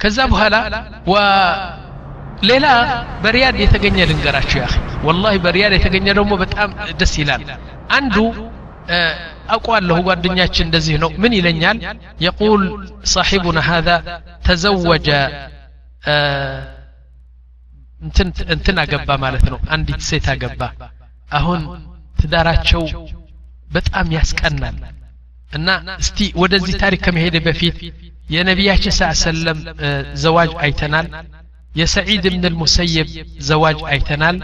كذا هلا و ليلا بريال يتغني دنگراچو يا أخي والله بريال يتغني دومو بتام دسيلان عنده اقوال له غدنياچ اندزي نو من يلنيال يقول صاحبنا هذا تزوج انتنا انتن اغبى معناته نو عندي اهون اغبى اهون تداراچو ياسك ياسقنال أنا እስቲ ወደዚህ ታሪክ ከመሄደ በፊት የነቢያችን ስ ሰለም ዘዋጅ አይተናል የሰዒድ ብን ልሙሰየብ ዘዋጅ አይተናል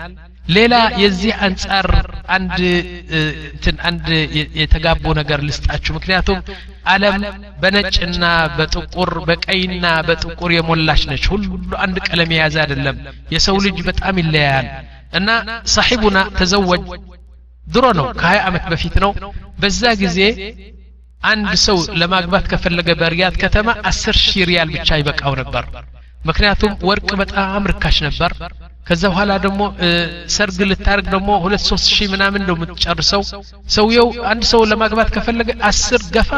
ሌላ የዚህ አንጻር አንድ እንትን አንድ የተጋቡ ነገር ልስጣችሁ ምክንያቱም አለም በነጭና በጥቁር በቀይና በጥቁር የሞላች ነች ሁሉ አንድ ቀለም የያዘ አይደለም የሰው ልጅ በጣም ይለያያል እና ሳሒቡና ተዘወጅ ድሮ ነው ከሀያ ዓመት በፊት ነው በዛ ጊዜ አንድ ሰው ለማግባት ከፈለገ በሪያድ ከተማ አስር ሺህ ሪያል ብቻ ይበቃው ነበር ምክንያቱም ወርቅ በጣም ርካሽ ነበር ከዛ በኋላ ደግሞ ሰርግ ልታርግ ደግሞ ሁለት ሶስት ሺህ ምናምን ነው የምትጨርሰው ሰውየው አንድ ሰው ለማግባት ከፈለገ አስር ገፋ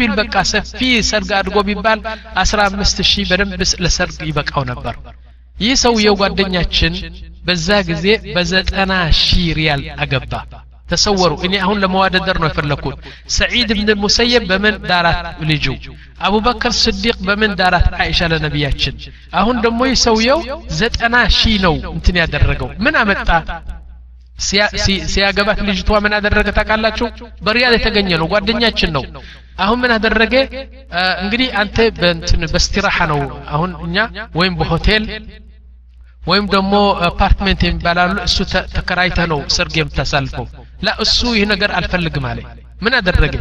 ቢል በቃ ሰፊ ሰርግ አድጎ ቢባል አስራ አምስት ሺህ በደንብ ለሰርግ ይበቃው ነበር ይህ ሰውየው ጓደኛችን በዛ ጊዜ በዘጠና ሺህ ሪያል አገባ ተሰወሩ እኔ አሁን ለመዋደደር ነው የፈለግኩት ሰዒድ ብን ሙሰየብ በምን ዳራት ልጁ አቡበከር ስዲቅ በምን ዳራት አይሻ ለነቢያችን አሁን ደግሞ ይህ ሰውየው ዘጠና ሺህ ነው እንትን ያደረገው ምን አመጣ ሲያገባት ልጅቷ ምን አደረገ ታውቃላችሁ በሪያድ የተገኘ ነው ጓደኛችን ነው አሁን ምን አደረገ እንግዲህ አንተ በእንትን በስትራሓ ነው አሁን እኛ ወይም በሆቴል ወይም ደግሞ አፓርትሜንት የሚባላሉ እሱ ተከራይተ ነው ሰርግ የምታሳልፈው ላ እሱ ይህ ነገር አልፈልግም አለ ምን አደረገ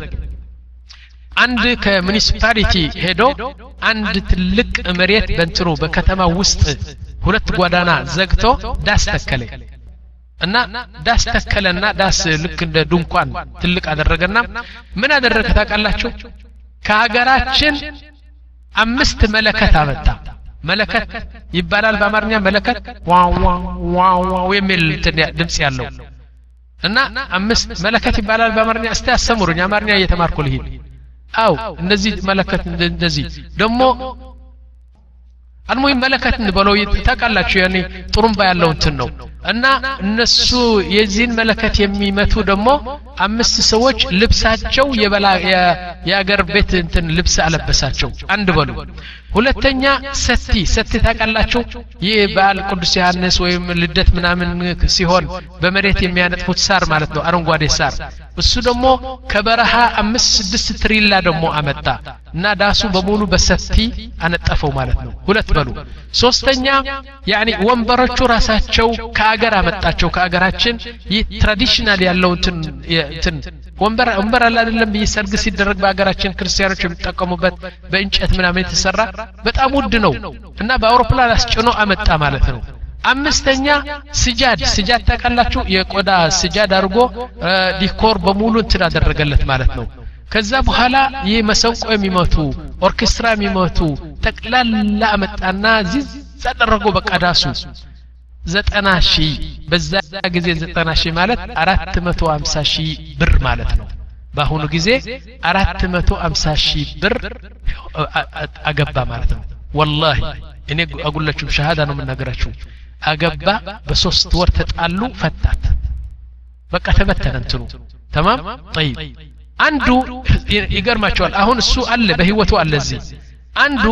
አንድ ከሙኒሲፓሊቲ ሄዶ አንድ ትልቅ መሬት በንትኑ በከተማ ውስጥ ሁለት ጓዳና ዘግቶ ዳስ ተከለ እና ዳስ ተከለና ዳስ ልክ እንደ ድንኳን ትልቅ አደረገና ምን አደረገ ታውቃላችሁ ከሀገራችን አምስት መለከት አመጣ መለከት ይባላል በአማርኛ መለከት ዋዋዋዋው የሚል ድምፅ ያለው እና አምስት መለከት ይባላል በአማርኛ እስቲ አስተምሩኝ አማርኛ እየተማርኩ ልሂድ አው እነዚህ መለከት እንደዚህ ደግሞ አልሙሂም መለከት እንበለው ታውቃላችሁ ያኔ ጥሩምባ ያለው እንትን ነው። እና እነሱ የዚህን መለከት የሚመቱ ደግሞ አምስት ሰዎች ልብሳቸው የአገር ቤት እንትን ልብስ አለበሳቸው። አንድ በሉ። ሁለተኛ ሰቲ ሰቲ ታውቃላችሁ? ይህ በዓል ቅዱስ ዮሐንስ ወይም ልደት ምናምን ሲሆን በመሬት የሚያነጥፉት ሳር ማለት ነው አረንጓዴ ሳር። እሱ ደግሞ ከበረሃ አምስት ስድስት ትሪላ ደግሞ አመጣ። እና ዳሱ በሙሉ በሰቲ አነጠፈው ማለት ነው። ሁለት በሉ ሶስተኛ ያኒ ወንበሮቹ ራሳቸው ከአገር አመጣቸው ከአገራችን ይህ ትራዲሽናል ያለው እንትን ወንበር ወንበር አለ አይደለም ይህ ሰርግ ሲደረግ በአገራችን ክርስቲያኖች የሚጠቀሙበት በእንጨት ምናምን የተሰራ በጣም ውድ ነው እና በአውሮፕላን አስጭኖ አመጣ ማለት ነው አምስተኛ ስጃድ ስጃድ ታውቃላችሁ የቆዳ ስጃድ አድርጎ ዲኮር በሙሉ እንትን አደረገለት ማለት ነው ከዛ በኋላ ይህ መሰንቆ የሚመቱ ኦርኬስትራ የሚመቱ ጠቅላላ አመጣና ዚዝ አደረገው በቃ ዳሱ ዘጠና ሺህ በዛ ጊዜ ዘጠና ሺህ ማለት አራት መቶ አምሳ ሺህ ብር ማለት ነው በአሁኑ ጊዜ አራት መቶ አምሳ ሺህ ብር አገባ ማለት ነው ወላሂ እኔ አጉላችሁም ሸሃዳ ነው የምናገራችሁ አገባ በሶስት ወር ተጣሉ ፈታት በቃ ተበተነ እንትኑ ተማም ጠይብ አንዱ ይገርማቸዋል። አሁን እሱ አለ በህይወቱ አለ እዚህ። አንዱ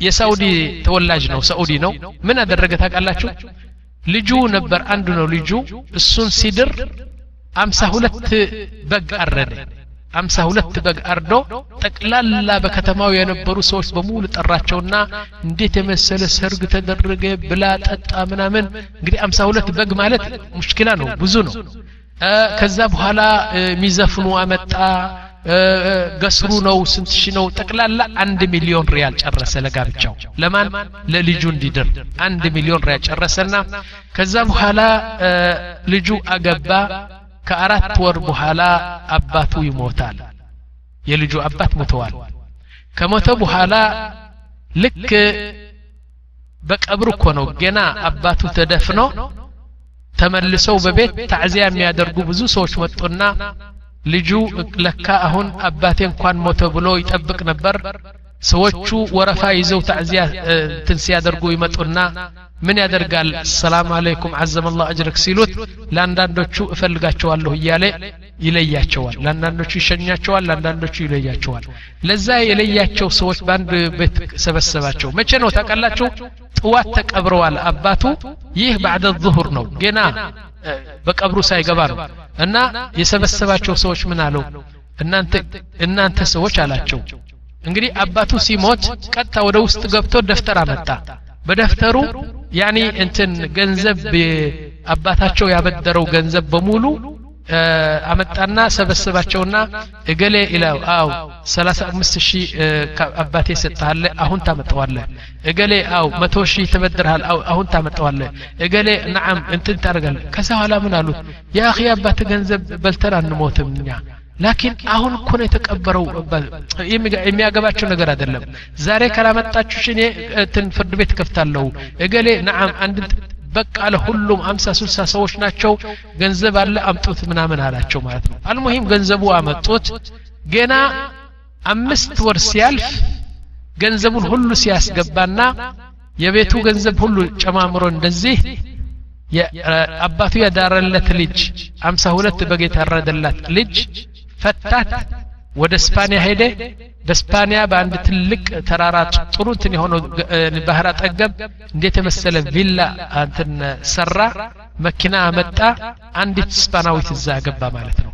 የሳውዲ ተወላጅ ነው ሳኡዲ ነው። ምን አደረገ ታውቃላችሁ? ልጁ ነበር አንዱ ነው ልጁ። እሱን ሲድር አምሳ ሁለት በግ አረደ። አምሳ ሁለት በግ አርዶ ጠቅላላ በከተማው የነበሩ ሰዎች በሙሉ ጠራቸውና እንዴት የመሰለ ሰርግ ተደረገ ብላ ጠጣ ምናምን። እንግዲህ አምሳ ሁለት በግ ማለት ሙሽኪላ ነው ብዙ ነው ከዛ በኋላ የሚዘፍኑ አመጣ። ገስሩ ነው ስንት ነው? ጠቅላላ አንድ ሚሊዮን ሪያል ጨረሰ ለጋብቻው። ለማን? ለልጁ እንዲድር። አንድ ሚሊዮን ሪያል ጨረሰና ከዛ በኋላ ልጁ አገባ። ከአራት ወር በኋላ አባቱ ይሞታል። የልጁ አባት ሞተዋል። ከሞተ በኋላ ልክ በቀብር እኮ ነው። ገና አባቱ ተደፍኖ ተመልሰው በቤት ታዕዚያ የሚያደርጉ ብዙ ሰዎች መጡና ልጁ ለካ አሁን አባቴ እንኳን ሞተ ብሎ ይጠብቅ ነበር ሰዎቹ ወረፋ ይዘው ታዕዚያ እንትን ሲያደርጉ ይመጡና ምን ያደርጋል ሰላም አለይኩም አዘመላሁ አጅረክ ሲሉት ለአንዳንዶቹ እፈልጋቸዋለሁ እያለ ይለያቸዋል ለአንዳንዶቹ ይሸኛቸዋል ለአንዳንዶቹ ይለያቸዋል ለዛ የለያቸው ሰዎች በአንድ ቤት ሰበሰባቸው መቼ ነው ታውቃላችሁ ጥዋት ተቀብረዋል አባቱ ይህ ባዕደ ዙሁር ነው ገና በቀብሩ ሳይገባ ነው እና የሰበሰባቸው ሰዎች ምን አለው እናንተ እናንተ ሰዎች አላቸው እንግዲህ አባቱ ሲሞት ቀጥታ ወደ ውስጥ ገብቶ ደፍተር አመጣ። በደፍተሩ ያኒ እንትን ገንዘብ አባታቸው ያበደረው ገንዘብ በሙሉ አመጣና ሰበሰባቸውና እገሌ ይላው አው 35 ሺህ አባቴ ሰጥሃለ አሁን ታመጣዋለ እገሌ አው 100 ሺህ ተበድርሃል አው አሁን ታመጣዋለ እገሌ ነዓም እንትን ታደርጋለ ከዛ በኋላ ምን አሉት? ያ አባት ገንዘብ በልተን አንሞትም እኛ ላኪን አሁን እኮ ነው የተቀበረው የሚያገባቸው ነገር አይደለም ዛሬ ካላመጣችሁ እኔ እንትን ፍርድ ቤት ከፍታለሁ እገሌ ነዓም አንድ በቃ ለሁሉም አምሳ ስልሳ ሰዎች ናቸው ገንዘብ አለ አምጡት ምናምን አላቸው ማለት ነው አልሙሂም ገንዘቡ አመጡት ገና አምስት ወር ሲያልፍ ገንዘቡን ሁሉ ሲያስገባና የቤቱ ገንዘብ ሁሉ ጨማምሮ እንደዚህ አባቱ ያዳረለት ልጅ አምሳ ሁለት በግ የታረደላት ልጅ ፈታት ወደ ስፓኒያ ሄደ በስፓኒያ በአንድ ትልቅ ተራራ ጥሩ እንትን የሆነው ባህር አጠገብ እንዴት የመሰለ ቪላ እንትን ሰራ መኪና አመጣ አንዲት ስፓናዊት እዛ ገባ ማለት ነው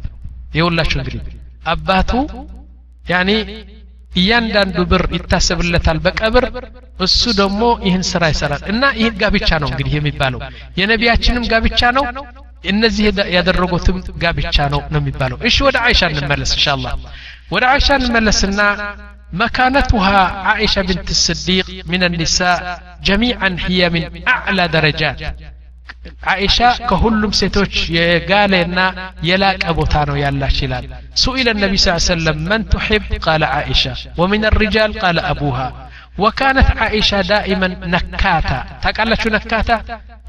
ይኸውላችሁ እንግዲህ አባቱ ያኔ እያንዳንዱ ብር ይታሰብለታል በቀብር እሱ ደግሞ ይህን ስራ ይሰራል እና ይህን ጋብቻ ነው እንግዲህ የሚባለው የነቢያችንም ጋብቻ ነው እነዚህ ያደረጉትም ጋብቻ ነው ነው የሚባለው እሺ ወደ አይሻ እንመለስ እንሻላ ወደ አይሻ እንመለስና مكانتها عائشة بنت الصديق من النساء جميعا هي من أعلى درجات عائشة كهلم ستوش يقالنا يلاك أبو تانو يلا شلال سئل النبي صلى الله عليه وسلم من تحب قال عائشة ومن الرجال قال أبوها وكانت عائشة دائما نكاتا تقال شو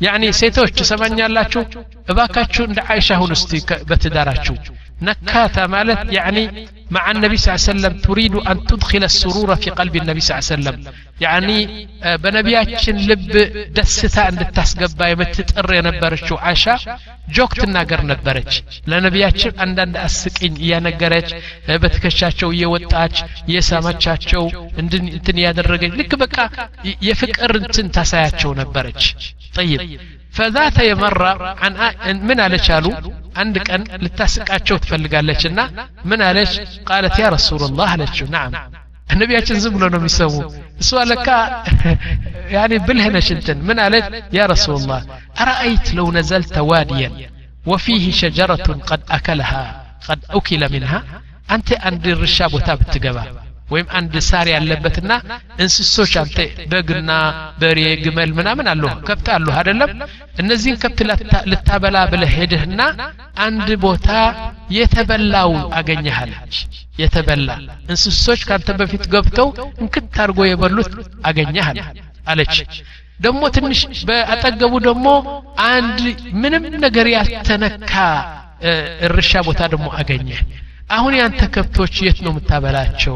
ያኒ ሴቶች ትሰማኛላችሁ እባካችሁ እንደ አይሻ ሁኑ እስቲ በትዳራችሁ نكاتا مالت يعني مع النبي صلى الله عليه وسلم تريد أن تدخل السرور في قلب النبي صلى الله عليه وسلم يعني بنبياتشن لب دستا عند التسقبا يمتتقر ينبرشو عاشا ጆክ ትናገር ነበረች ለነቢያችን አንዳንድ አስቂኝ እያነገረች በትከሻቸው እየወጣች እየሳመቻቸው እንትን እያደረገች ልክ በቃ የፍቅር እንትን ታሳያቸው ነበረች ጠይብ ፈዛተ የመራ ምን አለች አሉ አንድ ቀን ልታስቃቸው ትፈልጋለች እና ምን አለች ቃለት ያ ረሱላላህ አለችው ናም ነቢያችን ዝም ብሎ ነው የሚሰሙ እሷ ለካ ያኔ ብልህ ነች እንትን ምን አለች ያ ረሱላላህ አረአይት ለው ነዘልተ ዋዲየን ወፊህ ሸጀረቱን ቀድ አከለሃ ቀድ ኡኪለ ሚንሃ አንተ አንድ ርሻ ቦታ ብትገባ ወይም አንድ ሳር ያለበትና እንስሶች አንተ በግና በሬ ግመል ምናምን አለሁ ከብት አለሁ አይደለም? እነዚህን ከብት ልታበላ ብለህ ሄድህና አንድ ቦታ የተበላው አገኘሃለች የተበላ እንስሶች ካንተ በፊት ገብተው እንክት አድርጎ የበሉት አገኘሃል አለች። ደግሞ ትንሽ በአጠገቡ ደግሞ አንድ ምንም ነገር ያልተነካ እርሻ ቦታ ደግሞ አገኘ። አሁን ያንተ ከብቶች የት ነው የምታበላቸው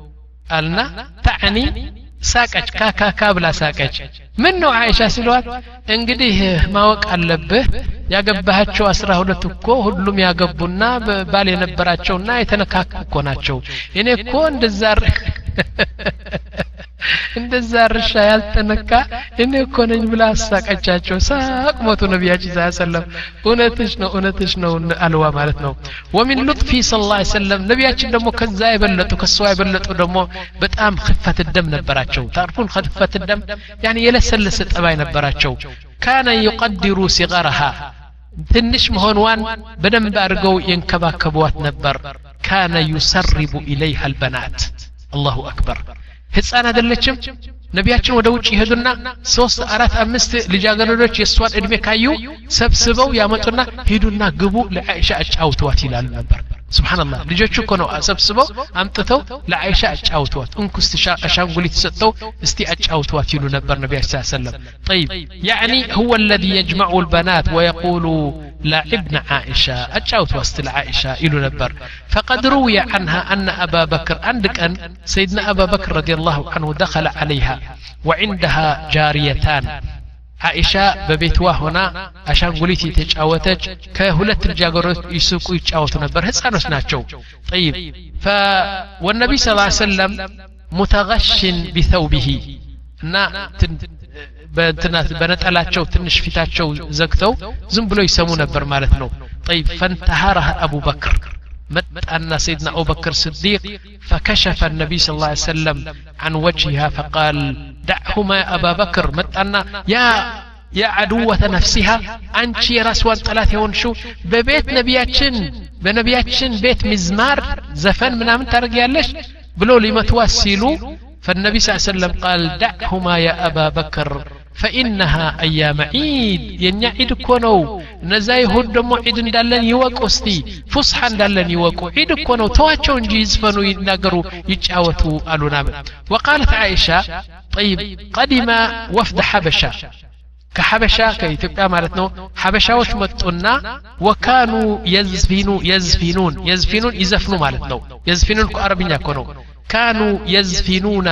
አልና ታዕኒ ሳቀች ካካካ ብላ ሳቀች ምን ነው አይሻ ሲለዋት እንግዲህ ማወቅ አለብህ ያገባሃቸው አስራ ሁለት እኮ ሁሉም ያገቡና ባል የነበራቸውና የተነካኩ እኮ ናቸው እኔ እኮ እንደዛ እንደዛ እርሻ ያልተነካ እኔ እኮ ነኝ ብላ አሳቀቻቸው ሳቅ ሞቱ ነቢያችን ስ ሰለም እውነትሽ ነው እውነትሽ ነው አልዋ ማለት ነው ወሚን ሉጥፊ ስ ላ ሰለም ነቢያችን ደግሞ ከዛ የበለጡ ከሷ የበለጡ ደግሞ በጣም ክፈት ደም ነበራቸው ታርፉን ክፈት ደም ያኒ የለሰለሰ ጠባይ ነበራቸው ካነ ዩቀድሩ ሲቀረሃ ትንሽ መሆንዋን በደንብ አድርገው የንከባከቧት ነበር ካነ ዩሰርቡ ኢለይሃ አልበናት አላሁ አክበር ህፃን አይደለችም ነቢያችን ወደ ውጭ ይሄዱና ሶስት አራት አምስት ልጃገረዶች የእሷን እድሜ ካዩ ሰብስበው ያመጡና ሂዱና ግቡ ለአይሻ አጫውተዋት ይላሉ ነበር ስብሓንላህ ልጆቹ እኮ ነው ሰብስበው አምጥተው ለአይሻ አጫውተዋት እንኩስት አሻንጉሊት ሰጠው እስቲ አጫውተዋት ይሉ ነበር ነቢያ ስ ሰለም طيب يعني هو الذي يجمع البنات ويقول لعبن عائشة أجاوت وسط عائشة إلو نبر فقد روي عنها أن أبا بكر عندك أن سيدنا أبا بكر رضي الله عنه دخل عليها وعندها جاريتان አኢሻ በቤትዋ ሆና አሻንጉሊት የተጫወተች ከሁለት ልጃገረዶች ይስቁ ይጫወቱ ነበር ህፃኖች ናቸው ጠይብ ወነቢ ስ ሰለም ሙተሽን ቢተውቢሂ እና በነጠላቸው ትንሽ ፊታቸው ዘግተው ዝም ብሎ ይሰሙ ነበር ማለት ነው ጠይብ ፈንተሃረህ አቡ በክር متأن سيدنا أبو بكر الصديق فكشف النبي صلى الله عليه وسلم عن وجهها فقال دعهما يا أبا بكر متأن يا يا عدوة نفسها أنت رسوان طلات يون شو ببيت نبياتشن بنبياتشن بيت مزمار زفن من من ترقيالش بلو لما توسلوا فالنبي صلى الله عليه وسلم قال دعهما يا أبا بكر فإنها أيام عيد ينيا عيد كونو. نزاي هود دمو عيد دالن يوك أستي فصحا دالن يوك عيد كونو. تواتشو انجي يزفنو ينقروا يتعاوتوا ألونا. وقالت عائشة طيب قدم وفد حبشة. كحبشة كإثيوبيا مالتنا حبشة وش متقنا وكانوا يزفنوا يزفنون يزفنون يزفنوا مالتنا يزفنون كعربية كونو. كانوا يزفنون.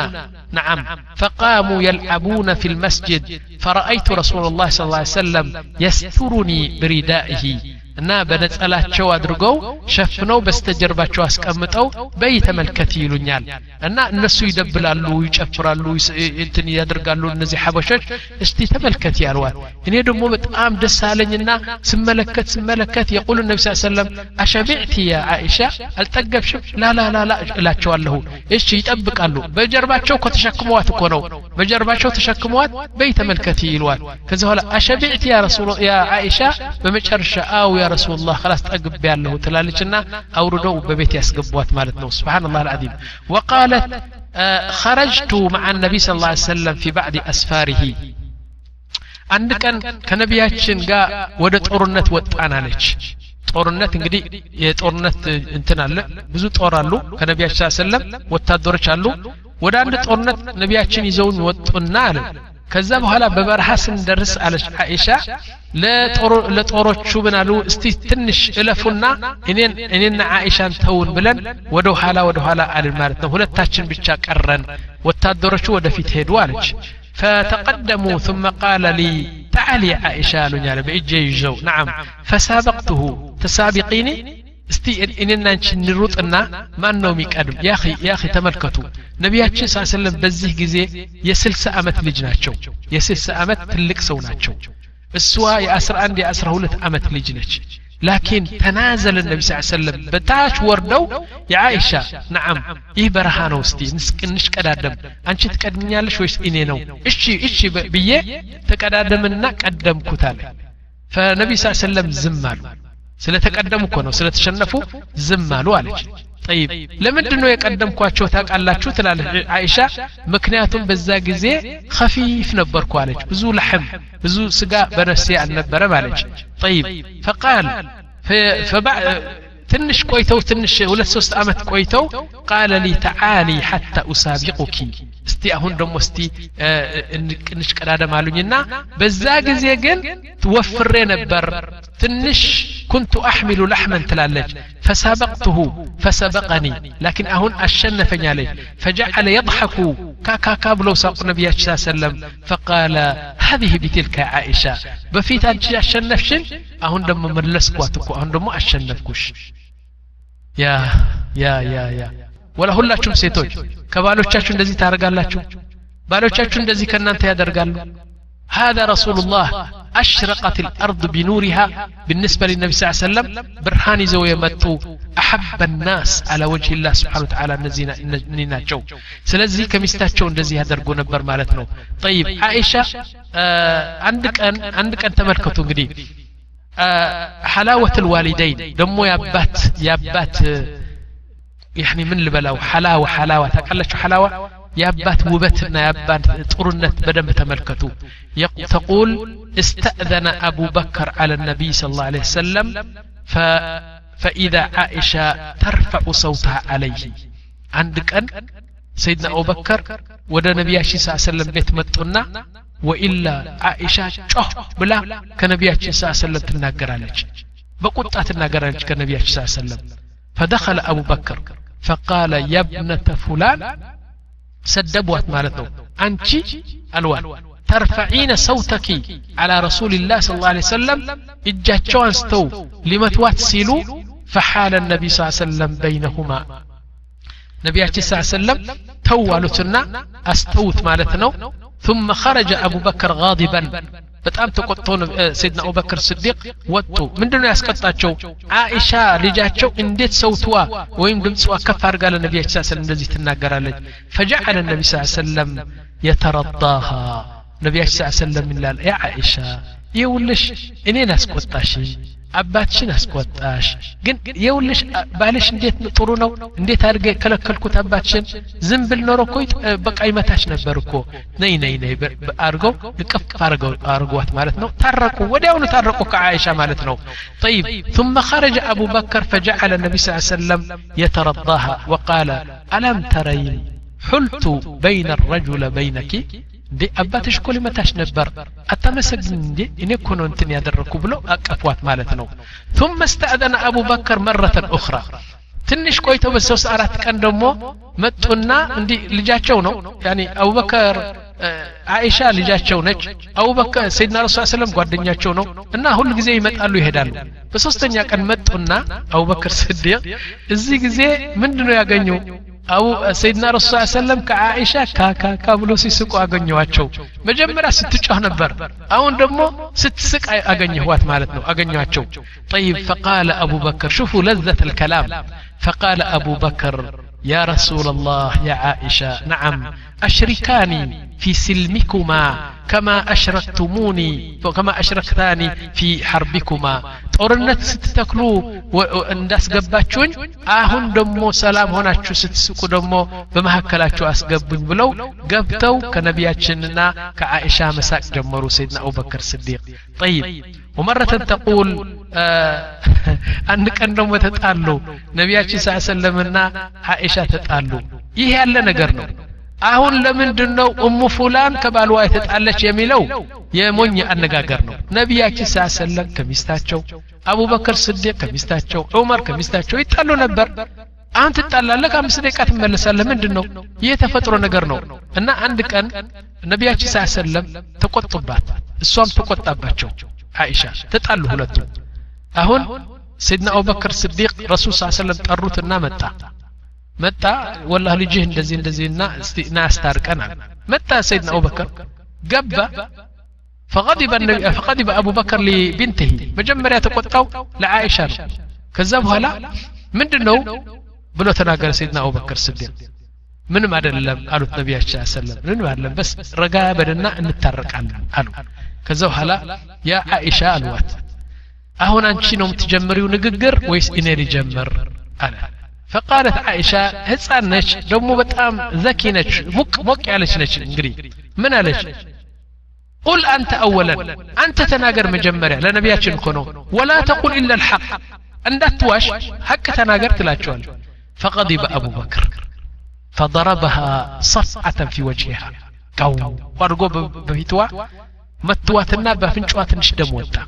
نعم. فقاموا يلعبون في المسجد. فرأيت رسول الله صلى الله عليه وسلم يسترني بردائه. እና በነጸላቸው አድርገው ሸፍነው በስተጀርባቸው አስቀምጠው በይ ተመልከት ይሉኛል እና እነሱ ይደብላሉ ይጨፍራሉ እንትን ያደርጋሉ እነዚህ ሐበሾች እስቲ ተመልከት ያልዋል እኔ ደግሞ በጣም ደስ አለኝና ስመለከት ስመለከት የቁሉ ነቢ ስ ሰለም አሸቢዕቲ ያ አይሻ አልጠገብሽም ላላላላ እላቸዋለሁ እሺ ይጠብቃሉ በጀርባቸው ከተሸክመዋት እኮ ነው በጀርባቸው ተሸክመዋት በይ ተመልከት ይለዋል ከዚ በኋላ አሸቢዕቲ ያ አይሻ በመጨረሻ አው ያ ረሱላህ خلاص ጠግብ ያለሁ ትላለችና አውርደው በቤት ያስገቧት ማለት ነው ስብሓንላህ አልዓዚም ወቃለት خرجت مع النبي صلى الله عليه وسلم في بعد أسفاره አንድ ቀን ከነቢያችን ጋር ወደ ጦርነት ወጣን አለች ጦርነት እንግዲህ የጦርነት እንትን አለ ብዙ ጦር አሉ ከነቢያችን ሰለም ወታደሮች አሉ ወደ አንድ ጦርነት ነቢያችን ይዘውን ወጡና አለ ከዛ በኋላ በበረሃ ስንደርስ አለች አይሻ ለጦሮቹ ምን አሉ እስቲ ትንሽ እለፉና እኔን እኔና አይሻን ተውን ብለን ወደ ኋላ ወደ ኋላ አልን ማለት ነው ሁለታችን ብቻ ቀረን ወታደሮቹ ወደፊት ሄዱ አለች فتقدموا ثم قال لي تعالي يا عائشة لنيا بإجي يجو نعم فسابقته تسابقيني እስቲ እኔና አንቺ እንሩጥና ማን ነው የሚቀድም ያኺ ያኺ ተመልከቱ ነቢያችን ስ ሰለም በዚህ ጊዜ የስልሳ ዓመት ልጅ ናቸው የስልሳ ዓመት ትልቅ ሰው ናቸው እሷ የአስራ አንድ የአስራ ሁለት ዓመት ልጅ ነች ላኪን ተናዘለ ነቢ ስ ሰለም በታች ወርደው የአይሻ ነዓም ይህ በረሃ ነው እስቲ እንሽቀዳደም አንቺ ትቀድምኛለሽ ወይስ እኔ ነው እሺ እሺ ብዬ ተቀዳደምና ቀደምኩት አለ ፈነቢ ስ ሰለም ዝም አሉ ስለተቀደሙ እኮ ነው ስለተሸነፉ ዝም አሉ አለች ጠይብ ለምንድን ነው የቀደምኳቸው ታውቃላችሁ ትላለች አይሻ ምክንያቱም በዛ ጊዜ ከፊፍ ነበርኩ አለች ብዙ ለሕም ብዙ ስጋ በነፍሴ አልነበረም አለች ጠይብ ፈቃል ትንሽ ቆይተው ትንሽ ሁለት ሶስት ዓመት ቆይተው ቃለ ሊ ተዓሊ ሐታ ኡሳቢቁኪ እስቲ አሁን ደግሞ እስቲ እንሽቀዳደም አሉኝና በዛ ጊዜ ግን ወፍሬ ነበር ትንሽ كنت أحمل لحما تلالج فسابقته فسبقني لكن أهون أشنفني عليه فجعل يضحك كاكا كابلو ساق النبي صلى الله عليه وسلم فقال هذه بتلك عائشة بفيت أشنفشن أهون دم ملسكواتكو أهون دم أشنفكوش يا يا يا يا ولا ሁላችሁም ሴቶች ከባሎቻችሁ እንደዚህ ታደርጋላችሁ ባሎቻችሁ እንደዚህ ከእናንተ ያደርጋሉ هذا رسول الله أشرقت الأرض بنورها بالنسبة للنبي صلى الله عليه وسلم برهان زو يمتو أحب الناس على وجه الله سبحانه وتعالى نزينا جو سلزي كمستاتشو نزي هدر نبر مالتنا طيب عائشة آه عندك أن عندك أن تملكتوا قديم آه حلاوة الوالدين دمو يابات يابات يعني من اللي بلاو حلاوة حلاوة تقلش حلاوة የአባት ውበትና የአባት ጥሩነት በደንብ ተመልከቱ ተቁል استأذن أبو بكر على النبي صلى الله عليه وسلم ف فإذا عائشة ترفع صوتها عليه عندك أن سيدنا أبو بكر ودا نبي صلى الله عليه وسلم بيت متنا وإلا عائشة ጮህ ብላ ከነቢያችን ስ ሰለም ትናገራለች በቁጣ ትናገራለች ከነቢያችን ስ ሰለም فدخل أبو بكر فقال يا ابنة فلان سدبوات مالتنا أنت ألوان ترفعين صوتك على رسول الله صلى الله عليه وسلم إجاتشو أنستو لمتوات سيلو فحال النبي صلى الله عليه وسلم بينهما. نبياتي صلى الله عليه وسلم توالتنا أستوت مالتنا ثم خرج أبو بكر غاضبا. በጣም ተቆጥቶ ሰይድና አቡበክር ስዲቅ ወጡ ምንድነው ያስቀጣቸው አኢሻ ልጃቸው እንዴት ሰውትዋ ወይም ድምፅዋ ከፍ አድርጋ ለነቢያችን ስ ሰለም እንደዚህ ትናገራለች ፈጀዐለ ነቢ ስ ሰለም የተረዳሃ ነቢያችን ስ ሰለም ይላል ያ አኢሻ ይውልሽ እኔን አስቆጣሽኝ አባትሽን አስቆጣሽ ግን የውልሽ ባልሽ እንዴት ጥሩ ነው እንዴት አድርገ ከለከልኩት አባትሽን ዝም ብል ኖሮ እኮ በቃ ይመታች ነበር እኮ ነይ ነይ ነይ አድርገው ልቅፍ አርጓት ማለት ነው ታረቁ ወዲያውኑ ታረቁ ከአይሻ ማለት ነው طيب ثم خرج أبو بكر فجعل النبي صلى الله عليه وسلم يترضاها وقال ألم ترين حلت بين الرجل بينك እንዴ አባትሽ እኮ ሊመታሽ ነበር አታመሰግን እንዴ እኔ እኮ ነው እንትን ያደረግኩ ብሎ አቀፏት ማለት ነው ثم استأذن أبو بكر مرة أخرى ትንሽ ቆይተው በሶስት አራት ቀን ደግሞ መጡና እንዲህ ልጃቸው ነው ያኒ አቡበከር አይሻ ልጃቸው ነች አቡበከር ሰይድና ረሱ ሰለም ጓደኛቸው ነው እና ሁሉ ጊዜ ይመጣሉ ይሄዳሉ በሶስተኛ ቀን መጡና አቡበክር ስዲቅ እዚህ ጊዜ ምንድነው ያገኙ أو سيدنا رسول الله صلى الله عليه وسلم ከ عائشة ካ ካ ካ ብለው ሲስቁ አገኟቸው መጀመሪያ ስትጮህ ነበር አሁን ደሞ ስትስቅ አገኟት ማለት ነው. አገኟቸው طيب فقال أبو بكر شوفوا لذة الكلام. فقال أبو بكر يا رسول الله يا عائشة نعم أشركاني في سلمكما كما أشركتموني كما أشركتاني في حربكما ጦርነት ስትተክሉ እንዳስገባችሁኝ አሁን ደግሞ ሰላም ሆናችሁ ስትስቁ ደግሞ በመካከላችሁ አስገቡኝ ብለው ገብተው ከነቢያችንና ከአኢሻ መሳቅ ጀመሩ ሰይድና አቡበክር ስዲቅ ጠይብ ومرة تقول አንድ ቀን ደግሞ ተጣሉ ነቢያችን ስ ሰለምና አኢሻ ተጣሉ ይህ ያለ ነገር ነው አሁን ለምንድን ነው እሙ ፉላን ከባልዋ የተጣለች የሚለው የሞኝ አነጋገር ነው ነቢያችን ስ ሰለም ከሚስታቸው አቡበክር ስዲቅ ከሚስታቸው ዑመር ከሚስታቸው ይጣሉ ነበር አሁን ትጣላለህ ከአምስት ደቂቃ ትመለሳለህ ምንድን ነው ይህ የተፈጥሮ ነገር ነው እና አንድ ቀን ነቢያችን ስ ሰለም ተቆጡባት እሷም ተቆጣባቸው አይሻ ተጣሉ ሁለቱም አሁን ሰይድና አቡበክር ስዲቅ ረሱል ስ ሰለም ጠሩትና መጣ መጣ ወላህ ልጅህ እንደዚህ እንደዚህ እና እስቲ ና ያስታርቀን አለ መጣ ሰይድና አቡበክር ገባ فغضب النبي فغضب ابو بكر لبنته መጀመሪያ ተቆጣው ለአኢሻ ነው ከዛ በኋላ ምንድነው ብሎ ተናገረ ሰይድና አቡበክር ስዲቅ ምንም አይደለም አሉት ነቢያችን ሰለም ምንም አይደለም በስ ረጋ በደና እንታረቃለን አሉ ከዛ በኋላ ያ አኢሻ አልዋት አሁን አንቺ ነው የምትጀምሪው ንግግር ወይስ እኔ ልጀምር አለ فقالت عائشة هزان نش دمو بتام ذكي نش مك مك عليش نش انجري من عليش قل أنت أولا أنت تناقر مجمرة لنبياتشن كنو ولا تقول إلا الحق أنت تواش حق تناقر تلاتشوال فغضب أبو بكر فضربها صفعة في وجهها كو وارقو بفيتوا متواتنا بفنش واتنش دم وطا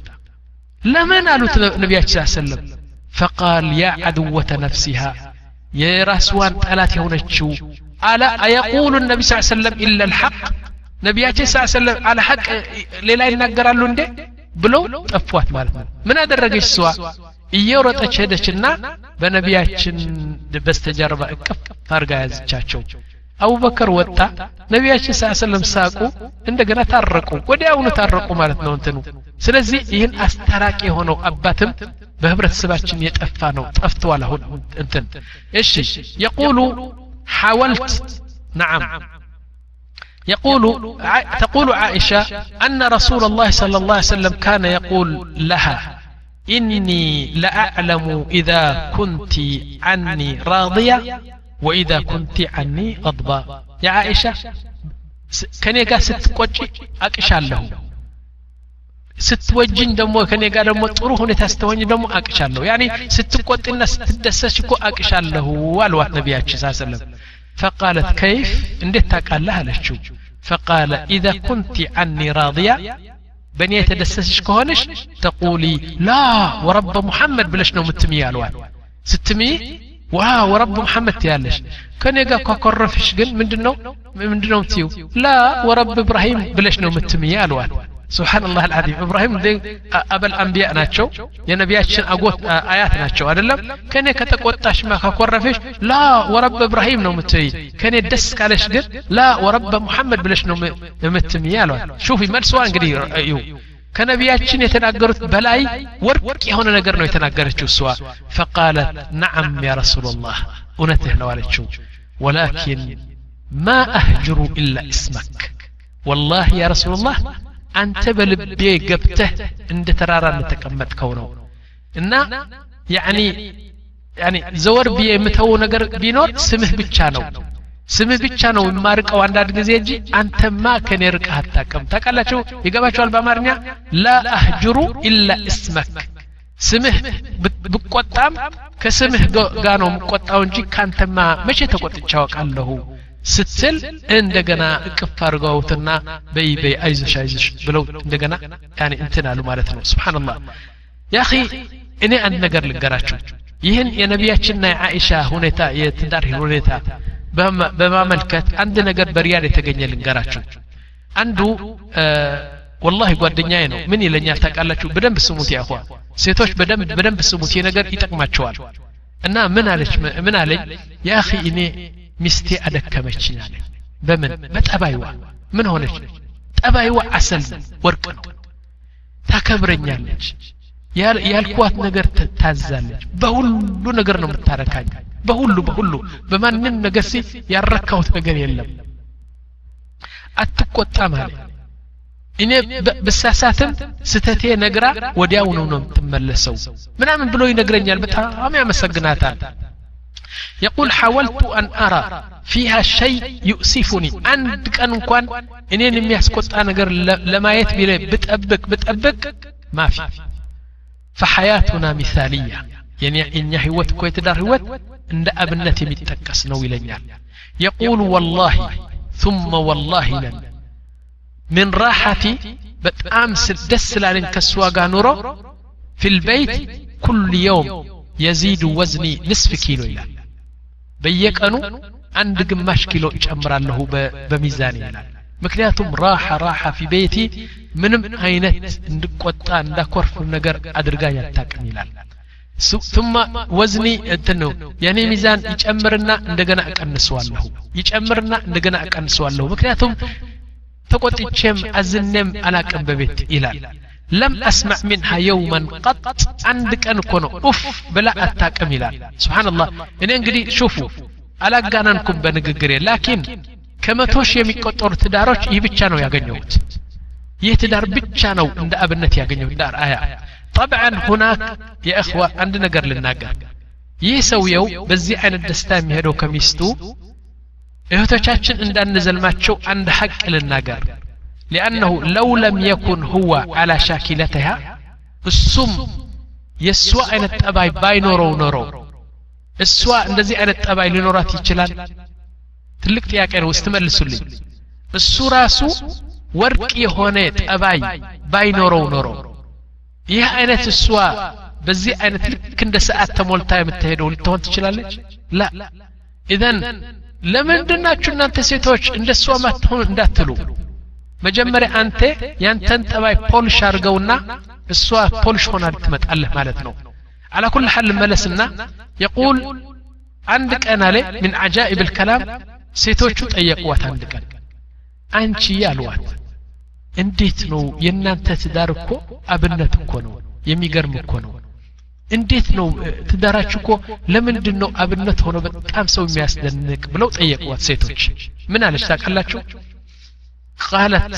لما نالو النبي صلى الله عليه وسلم فقال يا عدوة نفسها يا رسوان ثلاثة يوم نشو على أيقول النبي صلى الله عليه وسلم إلا الحق؟ نبي صلى الله عليه وسلم على حق ليلا ينقر اللون دي بلو أفوات مالك من هذا الرجل سوا؟ يورط أشهد شنا بنبي بستجربة كف فارغاز تشاتشو አቡበከር ወጣ ነቢያችን ስ ሰለም ሳቁ እንደገና ታረቁ ወዲያውኑ ታረቁ ማለት ነው እንትኑ ስለዚህ ይህን አስታራቂ የሆነው አባትም በህብረተሰባችን የጠፋ ነው ጠፍተዋል አሁን እንትን እሺ የቁሉ حاولت نعم يقول تقول عائشة أن رسول الله صلى الله عليه وسلم كان يقول لها إني لأعلم إذا كنت عني راضية وإذا كنت عني غضبا. يا عائشة كان يقى ست قوتي أكشا له ست وجن دمو كان يقى دمو تروح نتاستواني دمو أكشا له يعني, يعني ست قوتي الناس تدسشكو أكشا له والوات نبي صلى الله عليه وسلم. فقالت كيف؟ اندتاك لها لشو؟ فقال إذا كنت عني راضية بني يتدسسش كهونش تقولي لا ورب محمد بلشنو متمي الوان ستمي؟ ዋ ወረብ ሙሐመድ ትያለሽ ከኔ ጋር ካኮረፍሽ ግን ምንድነው ምንድነው ምትዩ ላ ወረብ እብራሂም ብለሽ ነው ምትምይ አልዋት ስብሓንላህ አልዓዚም እብራሂም እንደ አበል አንቢያ ናቸው የነቢያችን አጎት አያት ናቸው አይደለም ከኔ ከተቆጣሽማ ካኮረፈሽ ላ ወረበ እብራሂም ነው ምትይ ከኔ ደስ ካለሽ ግን ላ ወረበ ሙሐመድ ብለሽ ነው ምትምይ አለዋል ሹፊ መልስዋ እንግዲህ እዩ ከነቢያችን የተናገሩት በላይ ወርቅ የሆነ ነገር ነው የተናገረችው እሷ ፈቃለት ነዓም ያ ረሱላላህ እውነትህ ነው አለችው ወላኪን ማ አህጅሩ ኢላ እስመክ ወላሂ ያ ረሱላላህ አንተ በልቤ ገብተህ እንደ ተራራ እንደተቀመጥከው ነው እና ያኒ ያኒ ዘወር ብዬ የምተወው ነገር ቢኖር ስምህ ብቻ ነው ስምህ ብቻ ነው የማርቀው አንዳንድ ጊዜ እንጂ አንተማ ከኔ ርቀህ አታቅም ታውቃላችሁ ይገባችኋል በአማርኛ ላ አህጅሩ ኢላ እስመክ ስምህ ብቆጣም ከስምህ ጋ ነው የምቆጣው እንጂ ካንተማ መቼ ተቆጥቻ አውቃለሁ ስትል እንደገና እቅፍ አድርገውትና በይ በይ አይዞሽ አይዞሽ ብለው እንደገና ያኔ እንትን አሉ ማለት ነው ስብሓንላህ ያ እኔ አንድ ነገር ልገራችሁ ይህን የነቢያችንና የአኢሻ ሁኔታ የትዳር ሁኔታ በማመልከት አንድ ነገር በሪያድ የተገኘ ልንገራችሁ። አንዱ ወላሂ ጓደኛዬ ነው። ምን ይለኛል ታውቃላችሁ? በደንብ ስሙት ያኳ ሴቶች በደንብ ስሙት ይህ ነገር ይጠቅማቸዋል። እና ምን አለች? ምን አለኝ? ያ እኔ ሚስቴ አደከመችኝ አለ በምን? በጠባይዋ። ምን ሆነች? ጠባይዋ አሰል ወርቅ ነው። ታከብረኛለች። ያልኳት ነገር ታዛለች። በሁሉ ነገር ነው የምታረካኝ በሁሉ በሁሉ በማንም ነገር ሲ ያረካሁት ነገር የለም አትቆጣም አለ እኔ ብሳሳትም ስተቴ ነግራ ወዲያውኑ ነው የምትመለሰው ምናምን ብሎ ይነግረኛል በጣም ያመሰግናታል يقول حاولت أن أرى فيها شيء يؤسفني عند كان كان إنين يسكت أنا قر لما يتبي بتأبك بتأبك ما في فحياتنا مثالية يعني إن هوت كويت دار هوت عند أبنتي متكس نو إلينا يقول والله ثم والله لن من راحتي بتأمس دس لالين كسواقا نورو في البيت كل يوم يزيد وزني نصف كيلو إلى በየቀኑ አንድ ግማሽ ኪሎ እጨምራለሁ በሚዛን ይላል ምክንያቱም ራሓ ራሓ ፊ ቤቲ ምንም አይነት እንድቆጣ እንዳኮርፍ ነገር አድርጋኝ አታቅም ይላል ثم ወዝኒ እንትን ነው የኔ ሚዛን ይጨምርና እንደገና እቀንሰዋለሁ ይጨምርና እንደገና እቀንሰዋለሁ ምክንያቱም ተቆጥቼም አዝኔም አላቅም በቤት ይላል ለም አስማዕ ሚንሃ የውመን ቀጥ አንድ ቀን እኮ ነው ኡፍ ብላ አታቅም ይላል ስብሓንላህ እኔ እንግዲህ ሹፉ አላጋናንኩም በንግግሬ ላኪን ከመቶ ሺህ የሚቆጠሩ ትዳሮች ይህ ብቻ ነው ያገኘሁት ይህ ትዳር ብቻ ነው እንደ አብነት ያገኘሁት ዳር አያ ጠብዓን ሁናክ የእኽዋ አንድ ነገር ልናገር ይህ ሰውየው በዚህ አይነት ደስታ የሚሄደው ከሚስቱ እህቶቻችን እንዳንዘልማቸው አንድ ሐቅ ልናገር لأنه لو لم يكن هو على شاكلتها السم يسوى أين التباي باي نورو نورو السوى እንደዚህ አይነት ጠባይ ሊኖራት ይችላል ትልቅ ጥያቄ ነው እስትመልሱልኝ እሱ ራሱ ወርቅ የሆነ ጠባይ ባይኖረው ኖሮ ይህ አይነት እሷ በዚህ አይነት ልክ እንደ ሰዓት ተሞልታ የምትሄደው ልትሆን ትችላለች ላ ኢዘን ለምንድናችሁ እናንተ ሴቶች እንደ እሷ ማትሆን እንዳትሉ መጀመሪያ አንተ ያንተን ጠባይ ፖሊሽ አድርገውና እሷ ፖሊሽ ሆና ትመጣለህ ማለት ነው على كل حال መለስና يقول አንድ ቀን አለ من عجائب الكلام ሴቶቹ ጠየቁዋት አንድ ቀን አንቺ ያልዋት እንዴት ነው የእናንተ ትዳር እኮ አብነት እኮ ነው የሚገርም እኮ ነው እንዴት ነው ትዳራችሁ እኮ ለምንድን ነው አብነት ሆኖ በጣም ሰው የሚያስደንቅ ብለው ጠየቁዋት ሴቶች ምን አለች ታውቃላችሁ ቃለት